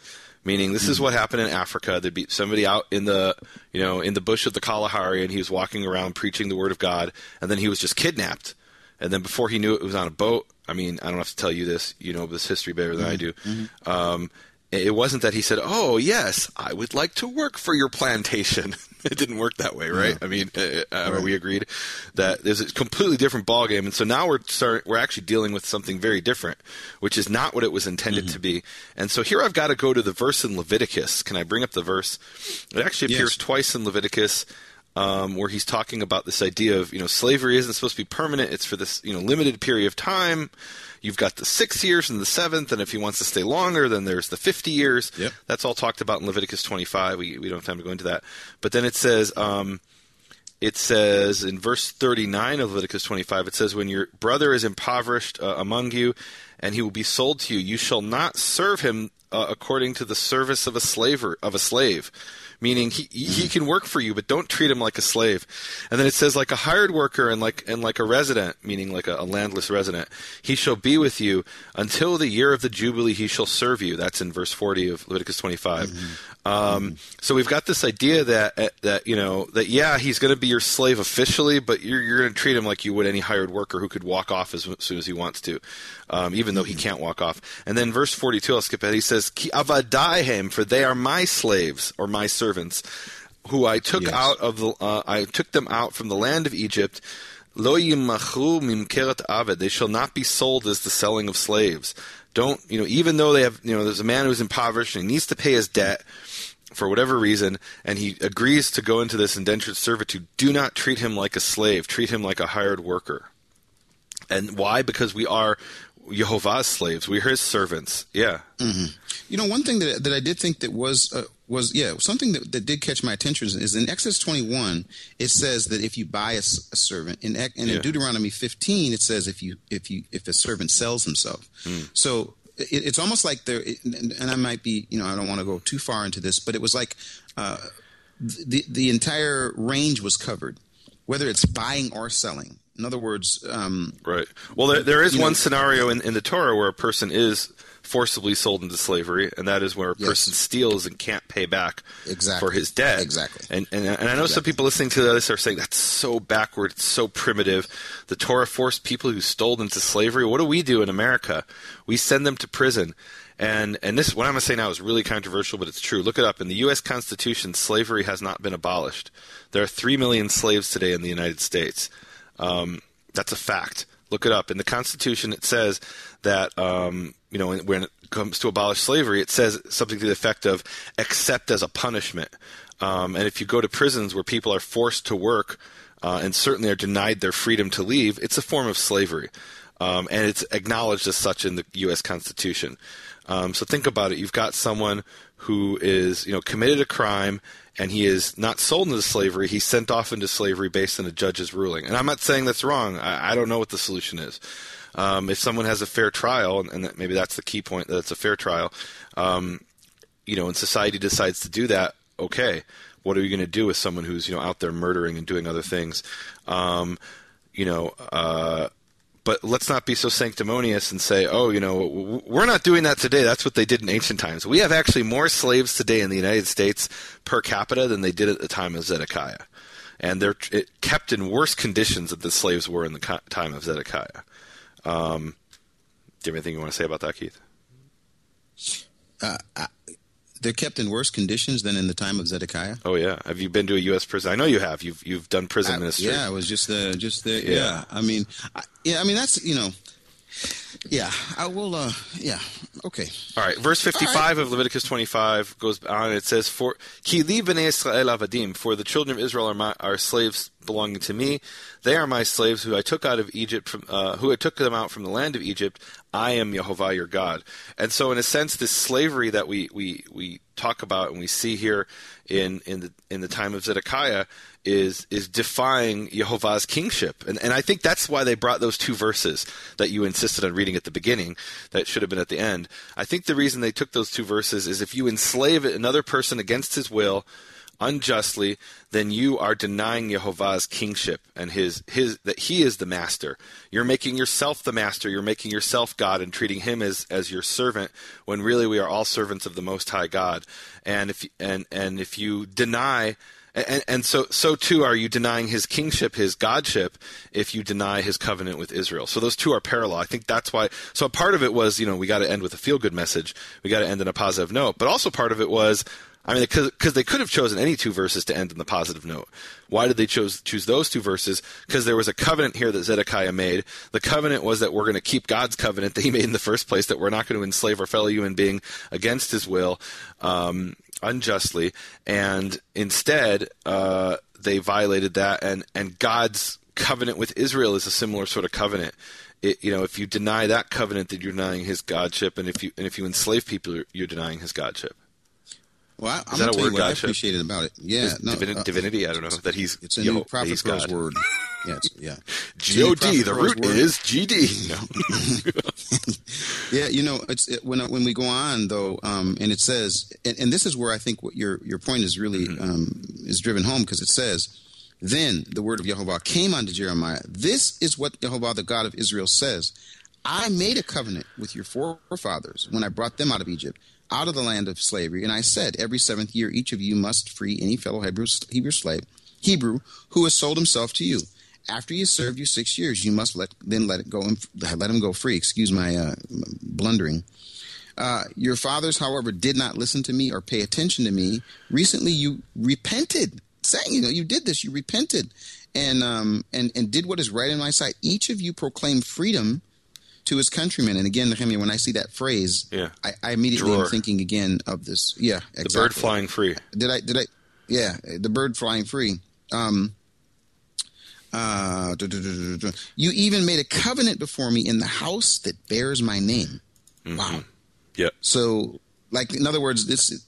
meaning this is hmm. what happened in Africa. There'd be somebody out in the you know in the bush of the Kalahari and he was walking around preaching the word of God and then he was just kidnapped. And then before he knew it, it was on a boat. I mean I don't have to tell you this. You know this history better than mm-hmm. I do. Mm-hmm. um, it wasn't that he said, "Oh yes, I would like to work for your plantation." it didn't work that way, right? I mean, uh, uh, uh, right. we agreed that there's a completely different ballgame, and so now we're start, we're actually dealing with something very different, which is not what it was intended mm-hmm. to be. And so here I've got to go to the verse in Leviticus. Can I bring up the verse? It actually appears yes. twice in Leviticus. Um, where he's talking about this idea of you know slavery isn't supposed to be permanent; it's for this you know limited period of time. You've got the six years and the seventh, and if he wants to stay longer, then there's the 50 years. Yep. That's all talked about in Leviticus 25. We, we don't have time to go into that. But then it says, um, it says in verse 39 of Leviticus 25, it says, When your brother is impoverished uh, among you, and he will be sold to you, you shall not serve him uh, according to the service of a slaver of a slave meaning he he can work for you, but don't treat him like a slave. And then it says like a hired worker and like and like a resident, meaning like a, a landless resident. He shall be with you until the year of the jubilee. He shall serve you. That's in verse forty of Leviticus twenty five. Mm-hmm. Um, mm-hmm. So we've got this idea that uh, that you know that yeah he's going to be your slave officially, but you're you're going to treat him like you would any hired worker who could walk off as, as soon as he wants to, um, even though he mm-hmm. can't walk off. And then verse forty two, I'll skip ahead. He says, "Ki avadaihem, for they are my slaves or my servants, who I took yes. out of the uh, I took them out from the land of Egypt." Lo mimkeret aved. They shall not be sold as the selling of slaves. Don't you know? Even though they have, you know, there's a man who's impoverished and he needs to pay his debt for whatever reason, and he agrees to go into this indentured servitude, do not treat him like a slave. Treat him like a hired worker. And why? Because we are Yehovah's slaves. We're His servants. Yeah. Mm-hmm. You know, one thing that that I did think that was uh, was yeah something that, that did catch my attention is in Exodus twenty one it says that if you buy a, a servant in and in Yeah. Deuteronomy fifteen it says if you if you if a servant sells himself. So it, it's almost like there and, and I might be you know I don't want to go too far into this, but it was like uh, the the entire range was covered, whether it's buying or selling. In other words, um, Right. Well, there, there is You know- one scenario in, in the Torah where a person is forcibly sold into slavery, and that is where a Yes. person steals and can't pay back Exactly. for his debt. Exactly. And and, and I know some people listening to this are saying that's so backward, it's so primitive. The Torah forced people who stole into slavery. What do we do in America? We send them to prison. And and this what I'm going to say now is really controversial, but it's true. Look it up. In the U.S. Constitution, slavery has not been abolished. There are three million slaves today in the United States. Um, that's a fact. Look it up. In the Constitution, it says that um, you know when it comes to abolish slavery, it says something to the effect of "except as a punishment." Um, and if you go to prisons where people are forced to work uh, and certainly are denied their freedom to leave, it's a form of slavery, um, and it's acknowledged as such in the U.S. Constitution. Um, so think about it. You've got someone who is, you know, committed a crime and he is not sold into slavery. He's sent off into slavery based on a judge's ruling. And I'm not saying that's wrong. I, I don't know what the solution is. Um, if someone has a fair trial, and, that maybe that's the key point that it's a fair trial, um, you know, and society decides to do that, okay, what are you going to do with someone who's, you know, out there murdering and doing other things? Um, you know, uh, but let's not be so sanctimonious and say, oh, you know, we're not doing that today. That's what they did in ancient times. We have actually more slaves today in the United States per capita than they did at the time of Zedekiah. And they're kept in worse conditions than the slaves were in the time of Zedekiah. Um, do you have anything you want to say about that, Keith? they're kept in worse conditions than in the time of Zedekiah. Oh yeah, have you been to a U.S. prison? I know you have. You've you've done prison I- ministry. Yeah, it was just the just the Yeah. yeah. I mean, I, yeah. I mean that's you know, yeah. I will. uh Yeah. Okay. All right, verse 55 of Leviticus 25 goes on. It says, "For ki li b'nei Israel avadim, for the children of Israel are my, are slaves belonging to me. They are my slaves who I took out of Egypt from uh, who I took them out from the land of Egypt. I am Yehovah your God." And so, in a sense, this slavery that we we we talk about and we see here in in the in the time of Zedekiah is is defying Yehovah's kingship, and and I think that's why they brought those two verses that you insisted on reading at the beginning that should have been at the end. I think the reason they took those two verses is if you enslave another person against his will unjustly, then you are denying Yehovah's kingship and his his that he is the master. You're making yourself the master. You're making yourself God and treating him as as your servant when really we are all servants of the Most High God. And if and and if you deny and, and so, so too are you denying his kingship, his godship, if you deny his covenant with Israel. So those two are parallel. I think that's why. So a part of it was, you know, we got to end with a feel good message. We got to end on a positive note. But also part of it was, I mean, because they could have chosen any two verses to end on the positive note. Why did they choose choose those two verses? Because there was a covenant here that Zedekiah made. The covenant was that we're going to keep God's covenant that He made in the first place. That we're not going to enslave our fellow human being against His will. Um, unjustly, and instead uh, they violated that. And and God's covenant with Israel is a similar sort of covenant. It, you know, if you deny that covenant, then you're denying His godship, and if you and if you enslave people, you're, you're denying His godship. Well, I, I'm that a tell you word what I appreciated about it. Yeah, no, divini- uh, divinity. I don't know that He's It's a Yeho- new that prophet he's God. word. Yeah, it's, yeah. God the root word. is GD. No. Yeah, you know, it's it, when when we go on though, um, and it says, and, and this is where I think what your your point is really Mm-hmm. um, is driven home because it says, then the word of Yehovah came unto Jeremiah. This is what Yehovah, the God of Israel, says: I made a covenant with your forefathers when I brought them out of Egypt, out of the land of slavery, and I said, every seventh year, each of you must free any fellow Hebrew Hebrew slave, Hebrew, who has sold himself to you. After he has served you six years, you must let then let it go and let him go free. Excuse my uh, blundering. Uh, your fathers, however, did not listen to me or pay attention to me. Recently, you repented, saying, "You know, you did this. You repented, and um, and and did what is right in my sight. Each of you proclaim freedom to his countrymen." And again, Nehemia, when I see that phrase, Yeah. I, I immediately Dror. am thinking again of this. Yeah, exactly. The bird flying free. Did I? Did I? Yeah, the bird flying free. Um, Uh, you even made a covenant before me in the house that bears my name. Wow. Yep. So, like, in other words, this,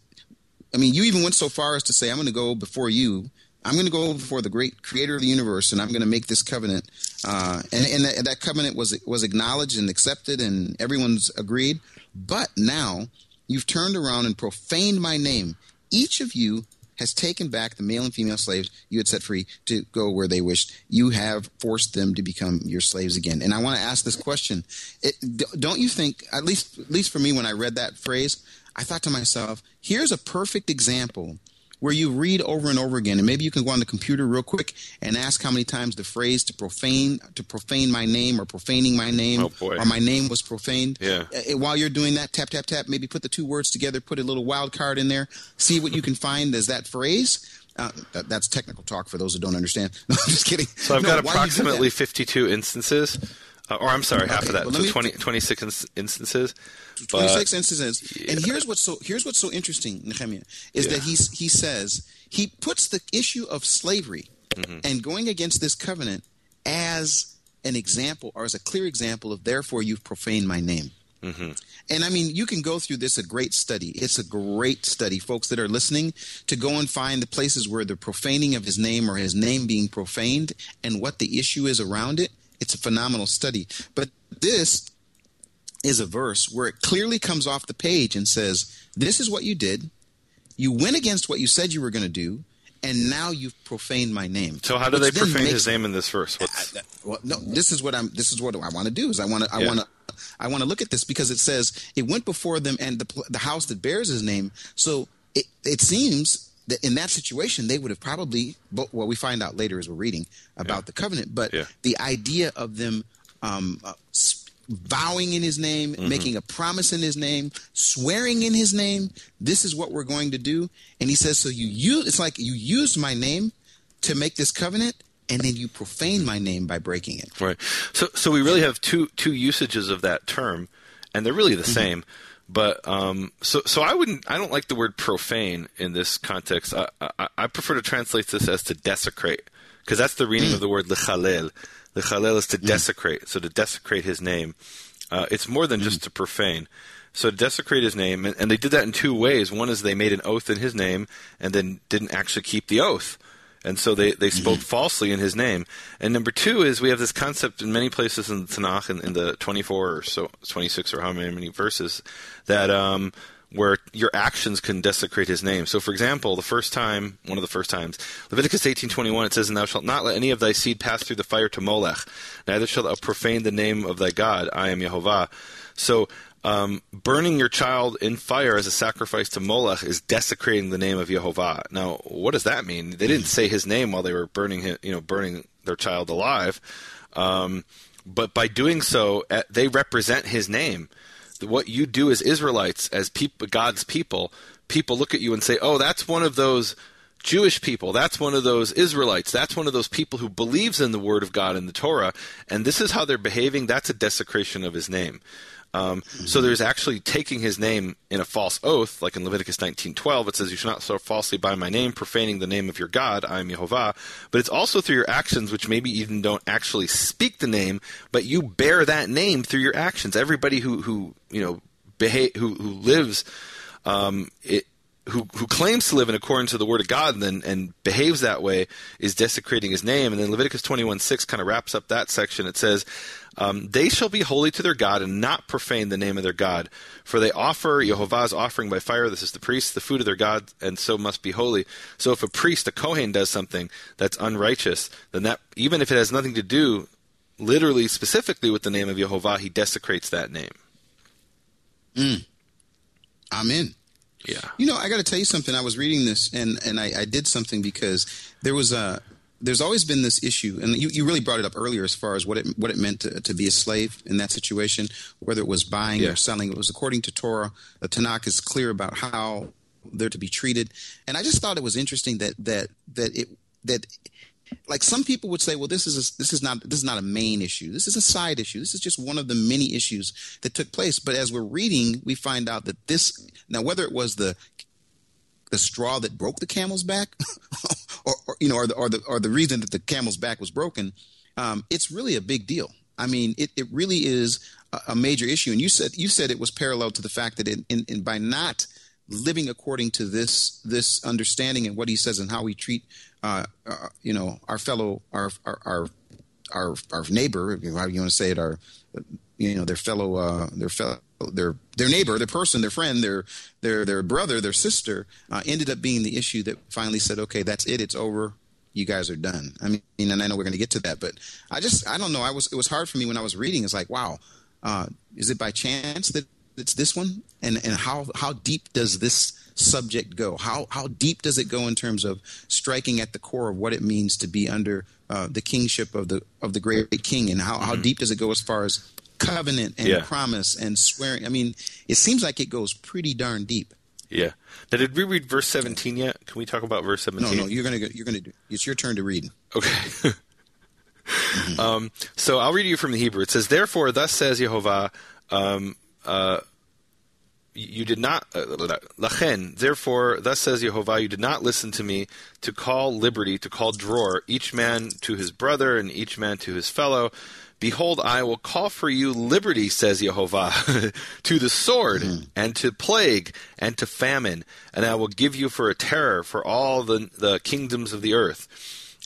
I mean, you even went so far as to say, I'm going to go before you. I'm going to go before the great creator of the universe and I'm going to make this covenant. Uh, and and that, that covenant was, was acknowledged and accepted and everyone's agreed. But now you've turned around and profaned my name. Each of you has taken back the male and female slaves you had set free to go where they wished. You have forced them to become your slaves again. And I want to ask this question: it, Don't you think, at least, at least for me, when I read that phrase, I thought to myself, "Here's a perfect example." Where you read over and over again, and maybe you can go on the computer real quick and ask how many times the phrase "to profane" to profane my name or profaning my name Oh, or my name was profaned. Yeah. Uh, while you're doing that, tap tap tap. Maybe put the two words together. Put a little wild card in there. See what you can find as that phrase. Uh, that, that's technical talk for those who don't understand. No, I'm just kidding. So I've No, got why you do that? approximately 52 instances, uh, or I'm sorry, half Okay, of that. So me, 20, 26 ins- instances. But 26 instances. And here's what's so here's what's so interesting, Nehemia, is Yeah. that he's he says he puts the issue of slavery Mm-hmm. and going against this covenant as an example or as a clear example of therefore you've profaned my name. Mm-hmm. And I mean, you can go through this a great study. It's a great study, folks that are listening, to go and find the places where the profaning of his name or his name being profaned and what the issue is around it. It's a phenomenal study. But this is a verse where it clearly comes off the page and says, This is what you did. You went against what you said you were going to do, and now you've profaned my name. so how do they Which then profane makes- his name in this verse? What's, well, no, this is what I'm. This is what I want to do. Is I want to. I Yeah. want to. I want to look at this because it says it went before them and the the house that bears his name. So it it seems in that situation they would have probably. But well, we find out later as we're reading about the covenant. But Yeah. the idea of them um, uh, vowing in his name, Mm-hmm. making a promise in his name, swearing in his name. This is what we're going to do. And he says, so you use. It's like you used my name to make this covenant. And then you profane my name by breaking it. Right. So so we really have two two usages of that term, and they're really the Mm-hmm. same. But um, so so I wouldn't I don't like the word profane in this context. I I, I prefer to translate this as to desecrate because that's the Mm. meaning of the word lechalel. Lechalel is to desecrate. So to desecrate his name, uh, it's more than Mm. just to profane. So to desecrate his name, and, and they did that in two ways. One is they made an oath in his name and then didn't actually keep the oath. And so they, they spoke falsely in his name. And number two is we have this concept in many places in the Tanakh, in, in the 24 or so, 26 or how many, many verses, that um, where your actions can desecrate his name. So, for example, the first time, one of the first times, Leviticus 18:21, it says, "And thou shalt not let any of thy seed pass through the fire to Molech, neither shalt thou profane the name of thy God. I am Yehovah." So, um, burning your child in fire as a sacrifice to Molech is desecrating the name of Yehovah. Now, what does that mean? They didn't say his name while they were burning him, you know, burning their child alive. Um, but by doing so, eh, they represent his name. What you do as Israelites, as God's people, people look at you and say, "Oh, that's one of those Jewish people. That's one of those Israelites. That's one of those people who believes in the Word of God and the Torah." And this is how they're behaving. That's a desecration of His name. Um, So there's actually taking his name in a false oath, like in Leviticus 19:12. It says, "You shall not swear falsely by my name, profaning the name of your God. I am Yehovah." But it's also through your actions, which maybe even don't actually speak the name, but you bear that name through your actions. Everybody who who you know behave who who lives um, it, who who claims to live in accordance to the word of God and then and behaves that way is desecrating his name. And then Leviticus twenty one six kind of wraps up that section. It says. Um, they shall be holy to their God and not profane the name of their God. For they offer Yehovah's offering by fire. This is the priest, the food of their God, and so must be holy. So if a priest, a Kohen, does something that's unrighteous, then that, even if it has nothing to do literally, specifically with the name of Yehovah, he desecrates that name. I'm in. Yeah. You know, I got to tell you something. I was reading this, and and I, I did something because there was a. There's always been this issue, and you, you really brought it up earlier as far as what it what it meant to, to be a slave in that situation, whether it was buying Yeah. or selling. It was according to Torah. The Tanakh is clear about how they're to be treated, and I just thought it was interesting that that that it that like some people would say, well, this is a, this is not this is not a main issue. This is a side issue. This is just one of the many issues that took place. But as we're reading, we find out that this now whether it was the the straw that broke the camel's back, or, or you know, or the, or the or the reason that the camel's back was broken, um, it's really a big deal. I mean, it, it really is a, a, major issue. And you said you said it was parallel to the fact that in, in, in by not living according to this this understanding and what he says and how we treat uh, uh, you know our fellow our our our our, our neighbor how you want to say it our you know their fellow uh, their fellow their their neighbor their person their friend their their their brother their sister uh, ended up being the issue that finally said okay that's it. It's over. You guys are done. I mean and I know we're going to get to that but I just I don't know. I was it was hard for me when I was reading. It's like wow uh, is it by chance that it's this one? And and how how deep does this subject go? How how deep does it go in terms of striking at the core of what it means to be under uh, the kingship of the of the great king? And how, mm-hmm. how deep does it go as far as covenant and yeah. promise and swearing. I mean it seems like it goes pretty darn deep. Yeah. Now did we read verse 17 yet? Can we talk about verse 17 no no you're gonna go, you're gonna do it's your turn to read. Okay. Mm-hmm. um, so i'll read you from the hebrew. It says therefore thus says Yehovah um, uh, you did not uh, lachen. Therefore thus says Yehovah you did not listen to me to call liberty to call dror each man to his brother and each man to his fellow behold I will call for you liberty says Yehovah to the sword mm-hmm. and to plague and to famine and I will give you for a terror for all the the kingdoms of the earth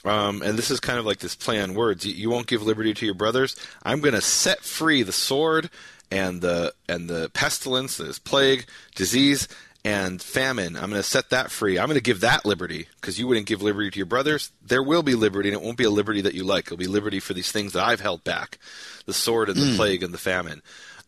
um, and this is kind of like this play on words. You, you won't give liberty to your brothers. I'm going to set free the sword and the and the pestilence, this plague, disease, and famine. I'm going to set that free. I'm going to give that liberty because you wouldn't give liberty to your brothers. There will be liberty, and it won't be a liberty that you like. It'll be liberty for these things that I've held back, the sword and the mm. plague and the famine.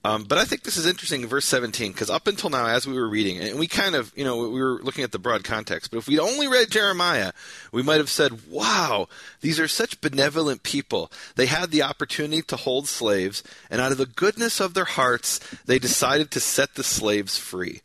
Um, but I think this is interesting in verse 17 because up until now, as we were reading, and we kind of, you know, we were looking at the broad context, but if we'd only read Jeremiah, we might have said, wow, these are such benevolent people. They had the opportunity to hold slaves, and out of the goodness of their hearts, they decided to set the slaves free.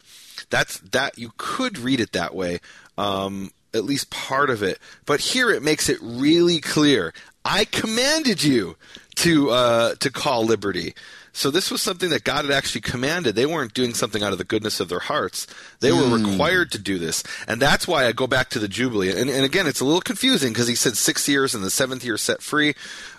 That's that you could read it that way, um, at least part of it. But here it makes it really clear. I commanded you to uh, to call liberty. So this was something that God had actually commanded. They weren't doing something out of the goodness of their hearts. They were mm. required to do this. And that's why I go back to the Jubilee. And, and again, it's a little confusing because he said six years and the seventh year set free.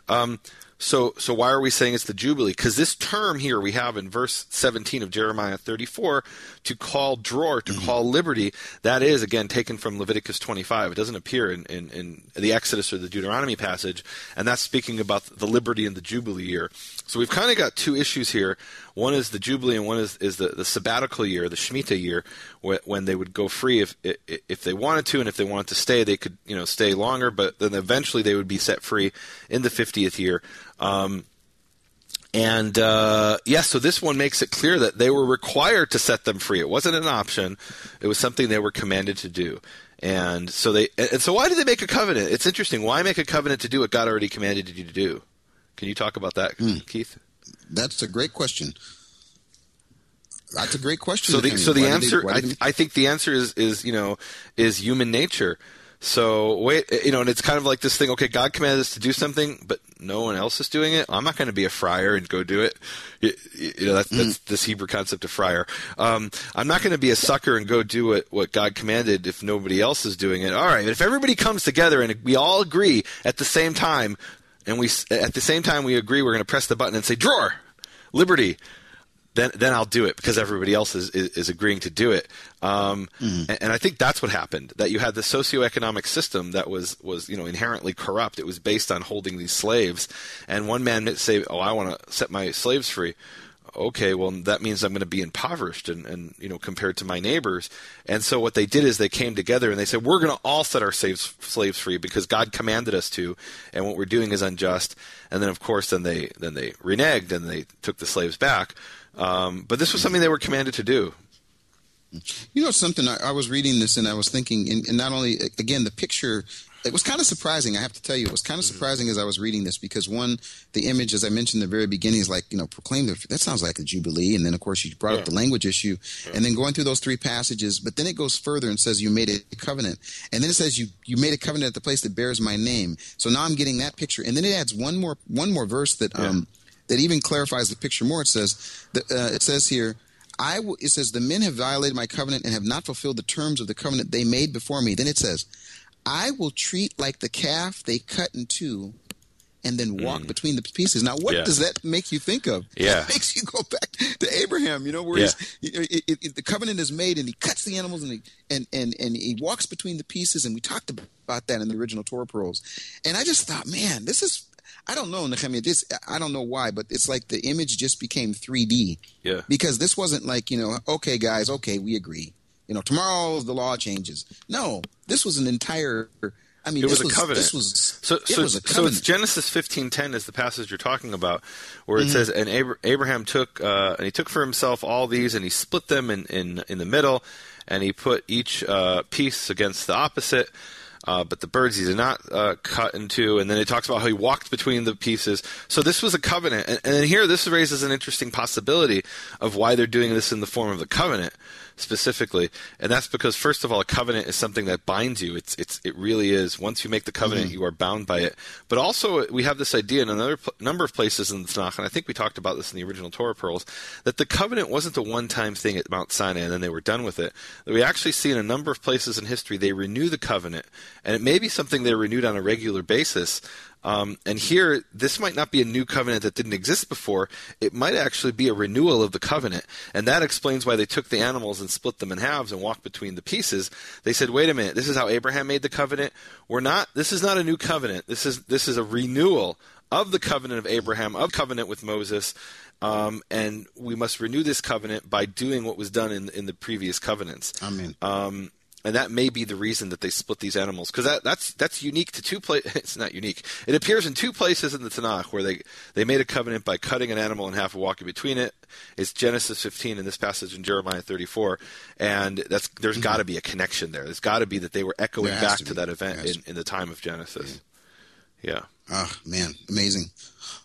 Um, so, so why are we saying it's the Jubilee? Because this term here we have in verse 17 of Jeremiah 34 to call dror, to mm-hmm. call liberty, that is, again, taken from Leviticus 25. It doesn't appear in, in, in, the Exodus or the Deuteronomy passage, and that's speaking about the liberty in the Jubilee year. So we've kind of got two issues here. One is the Jubilee, and one is, is the, the sabbatical year, the Shemitah year, when they would go free if if they wanted to, and if they wanted to stay, they could you know stay longer, but then eventually they would be set free in the 50th year. Um, and uh, yes, yeah, so this one makes it clear that they were required to set them free. It wasn't an option; it was something they were commanded to do. And so they, and so why did they make a covenant? It's interesting. Why make a covenant to do what God already commanded you to do? Can you talk about that, mm. Keith? That's a great question. That's a great question. So the, so the answer, they, I, they... I think the answer is, is, you know, is human nature. So wait, you know, and it's kind of like this thing. Okay, God commanded us to do something, but no one else is doing it. I'm not going to be a freier and go do it. You, you know, that's, mm. that's this Hebrew concept of freier. Um, I'm not going to be a sucker and go do what, what God commanded if nobody else is doing it. All right, if everybody comes together and we all agree at the same time, and we at the same time we agree we're going to press the button and say dror, liberty then then I'll do it because everybody else is, is, is agreeing to do it. Um, mm. and, and, I think that's what happened. That you had the socioeconomic system that was was you know inherently corrupt. It was based on holding these slaves, and one man say, "Oh, I want to set my slaves free." Okay, well that means I'm going to be impoverished and, and you know compared to my neighbors. And so what they did is they came together and they said we're going to all set our slaves slaves free because God commanded us to, and what we're doing is unjust. And then of course then they then they reneged and they took the slaves back. Um, but this was something they were commanded to do. You know something? I, I was reading this and I was thinking, and, and not only again the picture it was kind of surprising. I have to tell you, it was kind of mm-hmm. surprising as I was reading this because one, the image, as I mentioned in the very beginning, is like you know proclaim the, that sounds like a jubilee, and then of course you brought yeah. up the language issue, yeah. and then going through those three passages, but then it goes further and says you made a covenant, and then it says you you made a covenant at the place that bears my name. So now I'm getting that picture, and then it adds one more one more verse that yeah. um that even clarifies the picture more. It says that, uh, it says here. I w- it says the men have violated my covenant and have not fulfilled the terms of the covenant they made before me. Then it says, I will treat like the calf they cut in two and then walk mm. between the pieces. Now, what yeah. does that make you think of? Yeah. It makes you go back to Abraham, you know, where yeah. it, it, it, the covenant is made and he cuts the animals and he, and, and, and he walks between the pieces. And we talked about that in the original Torah pearls. And I just thought, man, this is, I don't know, Nehemia, this, I don't know why, but it's like the image just became 3D. Yeah. Because this wasn't like, you know, okay, guys, okay, we agree. You know, tomorrow the law changes. No, this was an entire I mean, it was a was, covenant. This was so. so, so it's Genesis fifteen ten is the passage you're talking about, where it mm-hmm. says, "And Abraham took uh, and he took for himself all these, and he split them in in, in the middle, and he put each uh, piece against the opposite." Uh, but the birds he did not uh, cut into. And then it talks about how he walked between the pieces. So this was a covenant. And, and here, this raises an interesting possibility of why they're doing this in the form of the covenant specifically, and that's because first of all, a covenant is something that binds you. It's it's it really is. Once you make the covenant, mm-hmm. you are bound by it. But also, we have this idea in another pl- number of places in the Tanakh, and I think we talked about this in the original Torah pearls, that the covenant wasn't a one-time thing at Mount Sinai and then they were done with it. That we actually see in a number of places in history they renew the covenant, and it may be something they renewed on a regular basis. Um, and here, this might not be a new covenant that didn't exist before. It might actually be a renewal of the covenant. And that explains why they took the animals and split them in halves and walked between the pieces. They said, wait a minute, this is how Abraham made the covenant. We're not, this is not a new covenant. This is, this is a renewal of the covenant of Abraham, of covenant with Moses. Um, and we must renew this covenant by doing what was done in, in the previous covenants. Amen. Um, and that may be the reason that they split these animals because that, that's that's unique to two places. It's not unique. It appears in two places in the Tanakh where they they made a covenant by cutting an animal in half and walking between it. It's Genesis 15 and this passage in Jeremiah 34, and that's there's mm-hmm. got to be a connection there. There's got to be that they were echoing back to, to that event in, in, the time of Genesis. Yeah. yeah. Oh man, amazing.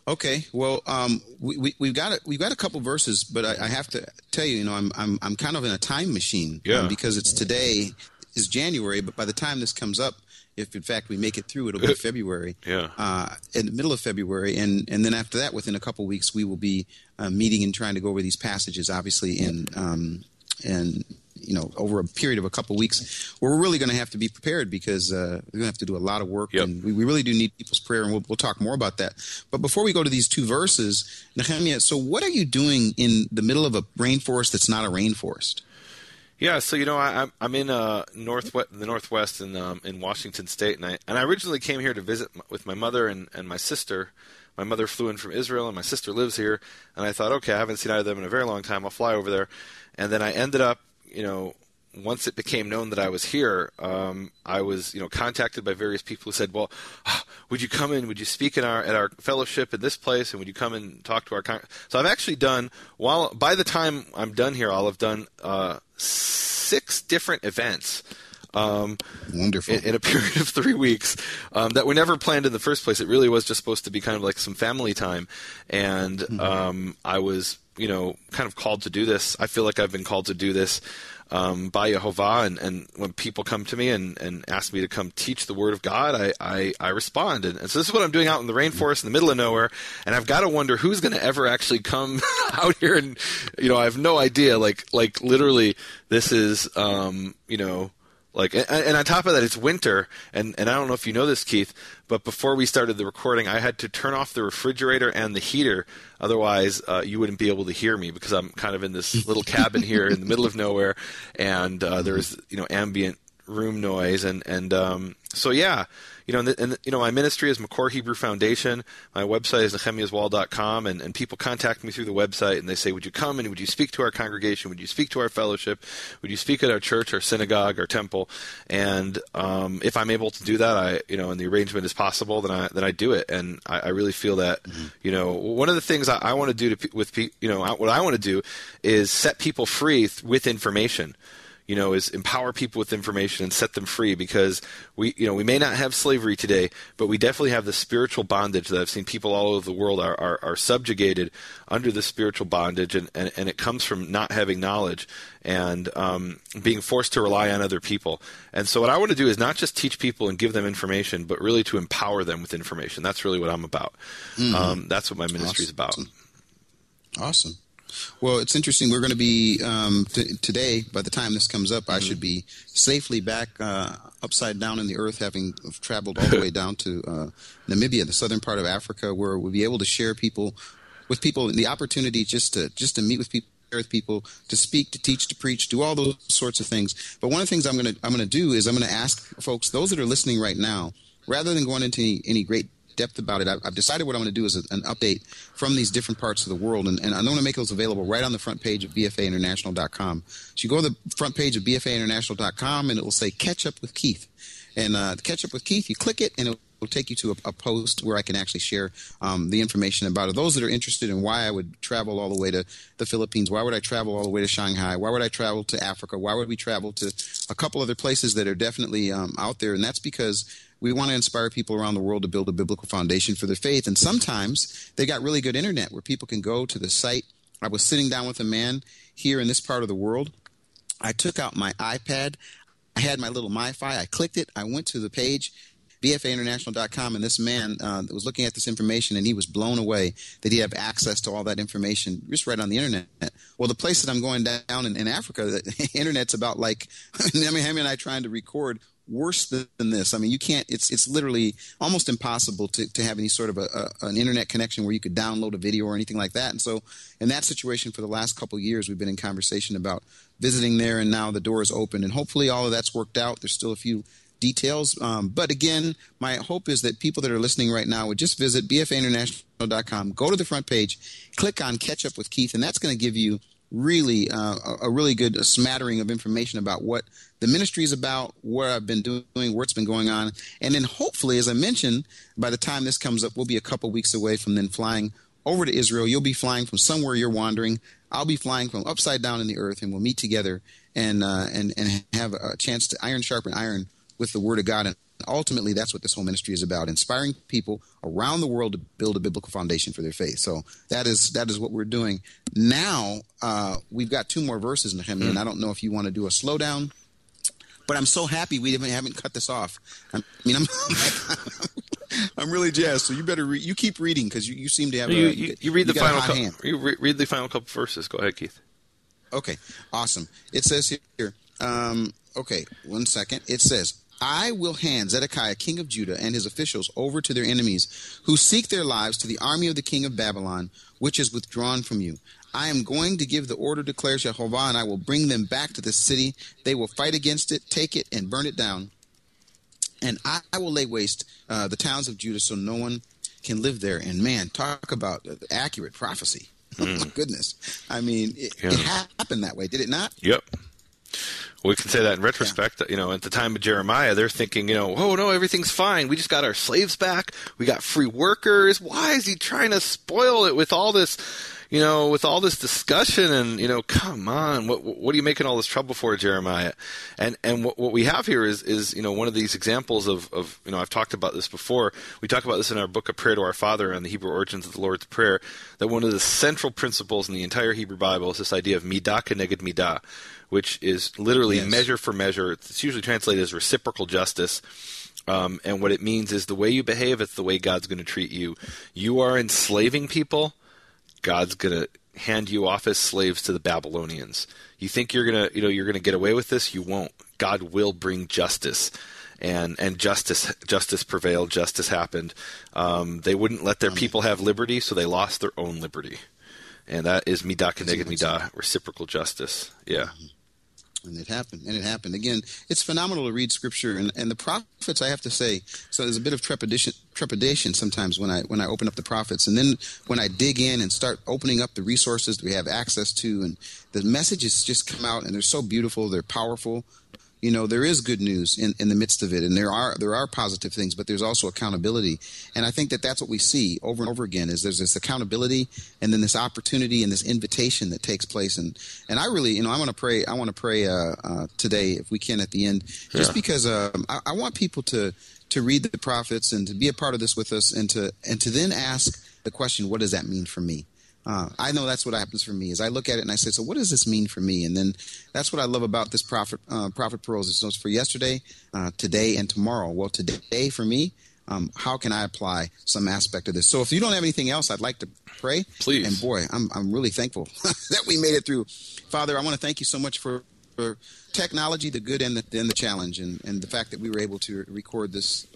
Okay, well, um, we, we have got a, we've got a couple verses, but I, I, have to tell you, you know, I'm I'm I'm kind of in a time machine, yeah. Um, because it's today is January, but by the time this comes up, if in fact we make it through, it'll be February. Yeah. Uh, in the middle of February, and and then after that, within a couple weeks, we will be uh, meeting and trying to go over these passages, obviously in um, and you know over a period of a couple weeks where we're really going to have to be prepared because uh, we're going to have to do a lot of work yep. and we, we, really do need people's prayer and we'll, we'll talk more about that but before we go to these two verses Nehemia so what are you doing in the middle of a rainforest that's not a rainforest yeah, so you know, I, I'm in uh, northwest, the northwest in um, in Washington State, and I and I originally came here to visit with my mother and, and my sister. My mother flew in from Israel, and my sister lives here. And I thought, okay, I haven't seen either of them in a very long time. I'll fly over there. And then I ended up, you know, once it became known that I was here, um, I was, you know, contacted by various people who said, "Well, would you come in? Would you speak in our at our fellowship in this place? And would you come and talk to our?" Con-? So I've actually done. While by the time I'm done here, I'll have done uh, six different events. Um, Wonderful. In, in, a period of three weeks um, that were never planned in the first place. It really was just supposed to be kind of like some family time, and mm-hmm. um, I was, you know, kind of called to do this. I feel like I've been called to do this um, by Yehovah, and, and when people come to me and, and ask me to come teach the Word of God, I, I, I respond. And, and, so this is what I'm doing out in the rainforest in the middle of nowhere, and I've got to wonder who's going to ever actually come out here, and you know I have no idea. Like like literally, this is um, you know like, and, and, on top of that, it's winter, and, and I don't know if you know this, Keith, but before we started the recording, I had to turn off the refrigerator and the heater. Otherwise, uh, you wouldn't be able to hear me because I'm kind of in this little cabin here in the middle of nowhere, and uh, there's you know ambient room noise, and and um, so yeah, you know, and, the, and, you know, my ministry is Makor Hebrew Foundation. My website is nehemiaswall.com, and, and people contact me through the website, and they say, "Would you come and would you speak to our congregation? Would you speak to our fellowship? Would you speak at our church, our synagogue, our temple?" And um, if I'm able to do that, I, you know, and the arrangement is possible, then I then I do it, and I, I really feel that, mm-hmm. you know, one of the things I, I want to do to with you know what I want to do is set people free with information you know, is empower people with information and set them free because we, you know, we may not have slavery today, but we definitely have the spiritual bondage that I've seen people all over the world are, are, are subjugated under the spiritual bondage, and, and, and it comes from not having knowledge and um, being forced to rely on other people. And so, what I want to do is not just teach people and give them information, but really to empower them with information. That's really what I'm about. Mm-hmm. Um, that's what my ministry awesome. is about. Awesome. Well, it's interesting. We're going to be um, t- today. By the time this comes up, mm-hmm. I should be safely back uh, upside down in the earth, having traveled all the way down to uh, Namibia, the southern part of Africa, where we'll be able to share people with people the opportunity just to just to meet with people with people to speak to teach to preach do all those sorts of things but one of the things i'm going to i'm going to do is i'm going to ask folks those that are listening right now rather than going into any, any great depth about it. I've, decided what I'm going to do is an update from these different parts of the world, and, and I'm going to make those available right on the front page of BFAinternational.com. So you go to the front page of BFAinternational.com, and it will say "Catch Up with Keith." And uh, catch up with Keith, you click it, and it will take you to a, a post where I can actually share um, the information about it. Those that are interested in why I would travel all the way to the Philippines, why would I travel all the way to Shanghai, why would I travel to Africa, why would we travel to a couple other places that are definitely um, out there, and that's because we want to inspire people around the world to build a biblical foundation for their faith. And sometimes they got really good internet where people can go to the site. I was sitting down with a man here in this part of the world. I took out my iPad. I had my little MiFi. I clicked it. I went to the page, bfainternational.com, and this man uh, was looking at this information, and he was blown away that he had access to all that information just right on the internet. Well, the place that I'm going down in, in Africa, the internet's about like, I mean, Hammy and I trying to record worse than this. I mean, you can't. It's it's literally almost impossible to, to have any sort of a, a, an internet connection where you could download a video or anything like that. And so, in that situation, for the last couple years, we've been in conversation about visiting there, and now the door is open, and hopefully, all of that's worked out. There's still a few details, um, but again, my hope is that people that are listening right now would just visit bfainternational.com, go to the front page, click on Catch Up with Keith, and that's going to give you really uh, a really good smattering of information about what the ministry is about, what I've been doing, where it's been going on, and then hopefully, as I mentioned, by the time this comes up, we'll be a couple weeks away from then flying over to Israel. You'll be flying from somewhere you're wandering. I'll be flying from upside down in the earth, and we'll meet together and uh, and and have a chance to iron sharpen iron with the Word of God and ultimately that's what this whole ministry is about inspiring people around the world to build a biblical foundation for their faith so that is that is what we're doing now uh, we've got two more verses in Nehemia, mm. and i don't know if you want to do a slowdown but i'm so happy we haven't cut this off i mean i'm I'm really jazzed. So you better re- you keep reading because you, you seem to have. You, a, you, you read the final couple. You re- read the final couple verses. Go ahead, Keith. Okay, awesome. It says here. Um, okay, one second. It says, I will hand Zedekiah, king of Judah, and his officials over to their enemies, who seek their lives, to the army of the king of Babylon, which is withdrawn from you. I am going to give the order, declares Yehovah, and I will bring them back to the city. They will fight against it, take it, and burn it down. And I, I will lay waste uh, the towns of Judah so no one can live there. And man, talk about accurate prophecy. Mm. Oh, my hmm. goodness. I mean, it, yeah. it happened that way, did it not? Yep we can say that in retrospect. Yeah. You know, at the time of Jeremiah, they're thinking, you know, oh no, everything's fine. We just got our slaves back. We got free workers. Why is he trying to spoil it with all this, you know, with all this discussion? And you know, come on, what what are you making all this trouble for, Jeremiah? And and what, what we have here is is you know one of these examples of of you know I've talked about this before. We talk about this in our book A prayer to our Father and the Hebrew origins of the Lord's prayer. That one of the central principles in the entire Hebrew Bible is this idea of midah keneged midah which is literally yes. measure for measure. It's usually translated as reciprocal justice. Um, and what it means is the way you behave, it's the way God's going to treat you. You are enslaving people, God's going to hand you off as slaves to the Babylonians. You think you're gonna, you know, you're gonna get away with this? You won't. God will bring justice, and and justice justice prevailed. Justice happened. Um, they wouldn't let their people have liberty, so they lost their own liberty, and that is midah keneged midah, reciprocal justice. Yeah. Mm-hmm and it happened and it happened. Again it's phenomenal to read scripture and, and the prophets i have to say so there's a bit of trepidation trepidation sometimes when i when i open up the prophets. And then when i dig in and start opening up the resources that we have access to and the messages just come out and they're so beautiful they're powerful you know there is good news in, in the midst of it and there are there are positive things but there's also accountability. And i think that that's what we see over and over again is there's this accountability and then this opportunity and this invitation that takes place. And and i really you know i want to pray i want to pray uh, uh, today if we can at the end just because um, I, I want people to to read the prophets and to be a part of this with us and to and to then ask the question what does that mean for me uh, I know that's what happens for me. Is I look at it and I say, so what does this mean for me? And then that's what I love about this prophet uh, prophet pearls. It's for yesterday, uh, today, and tomorrow. Well, today for me, um, how can I apply some aspect of this? So if you don't have anything else, I'd like to pray. Please. And boy, I'm, I'm really thankful that we made it through. Father, I want to thank you so much for, for technology, the good and the, and the challenge, and, and the fact that we were able to record this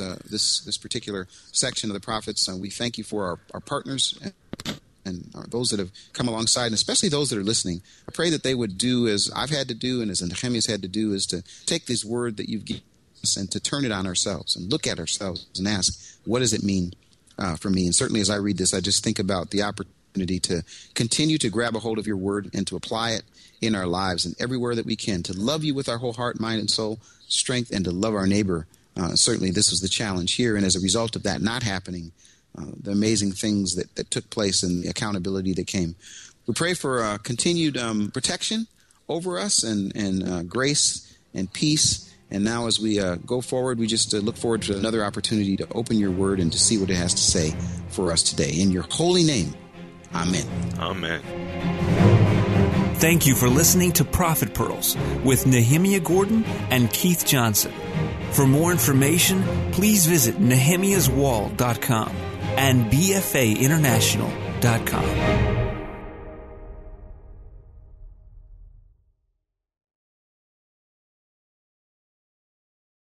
uh, this this particular section of the prophets. Uh, we thank you for our, our partners and, and those that have come alongside, and especially those that are listening. I pray that they would do as I've had to do and as Nehemia's had to do, is to take this word that you've given us and to turn it on ourselves and look at ourselves and ask, what does it mean uh, for me? And certainly as I read this, I just think about the opportunity to continue to grab a hold of your word and to apply it in our lives and everywhere that we can, to love you with our whole heart, mind, and soul, strength, and to love our neighbor uh, certainly, this was the challenge here, and as a result of that not happening, uh, the amazing things that, that took place and the accountability that came. We pray for uh, continued um, protection over us and, and uh, grace and peace. And now, as we uh, go forward, we just look forward to another opportunity to open your word and to see what it has to say for us today. In your holy name, amen. Amen. Thank you for listening to Prophet Pearls with Nehemia Gordon and Keith Johnson. For more information, please visit nehemiaswall.com and bfainternational.com.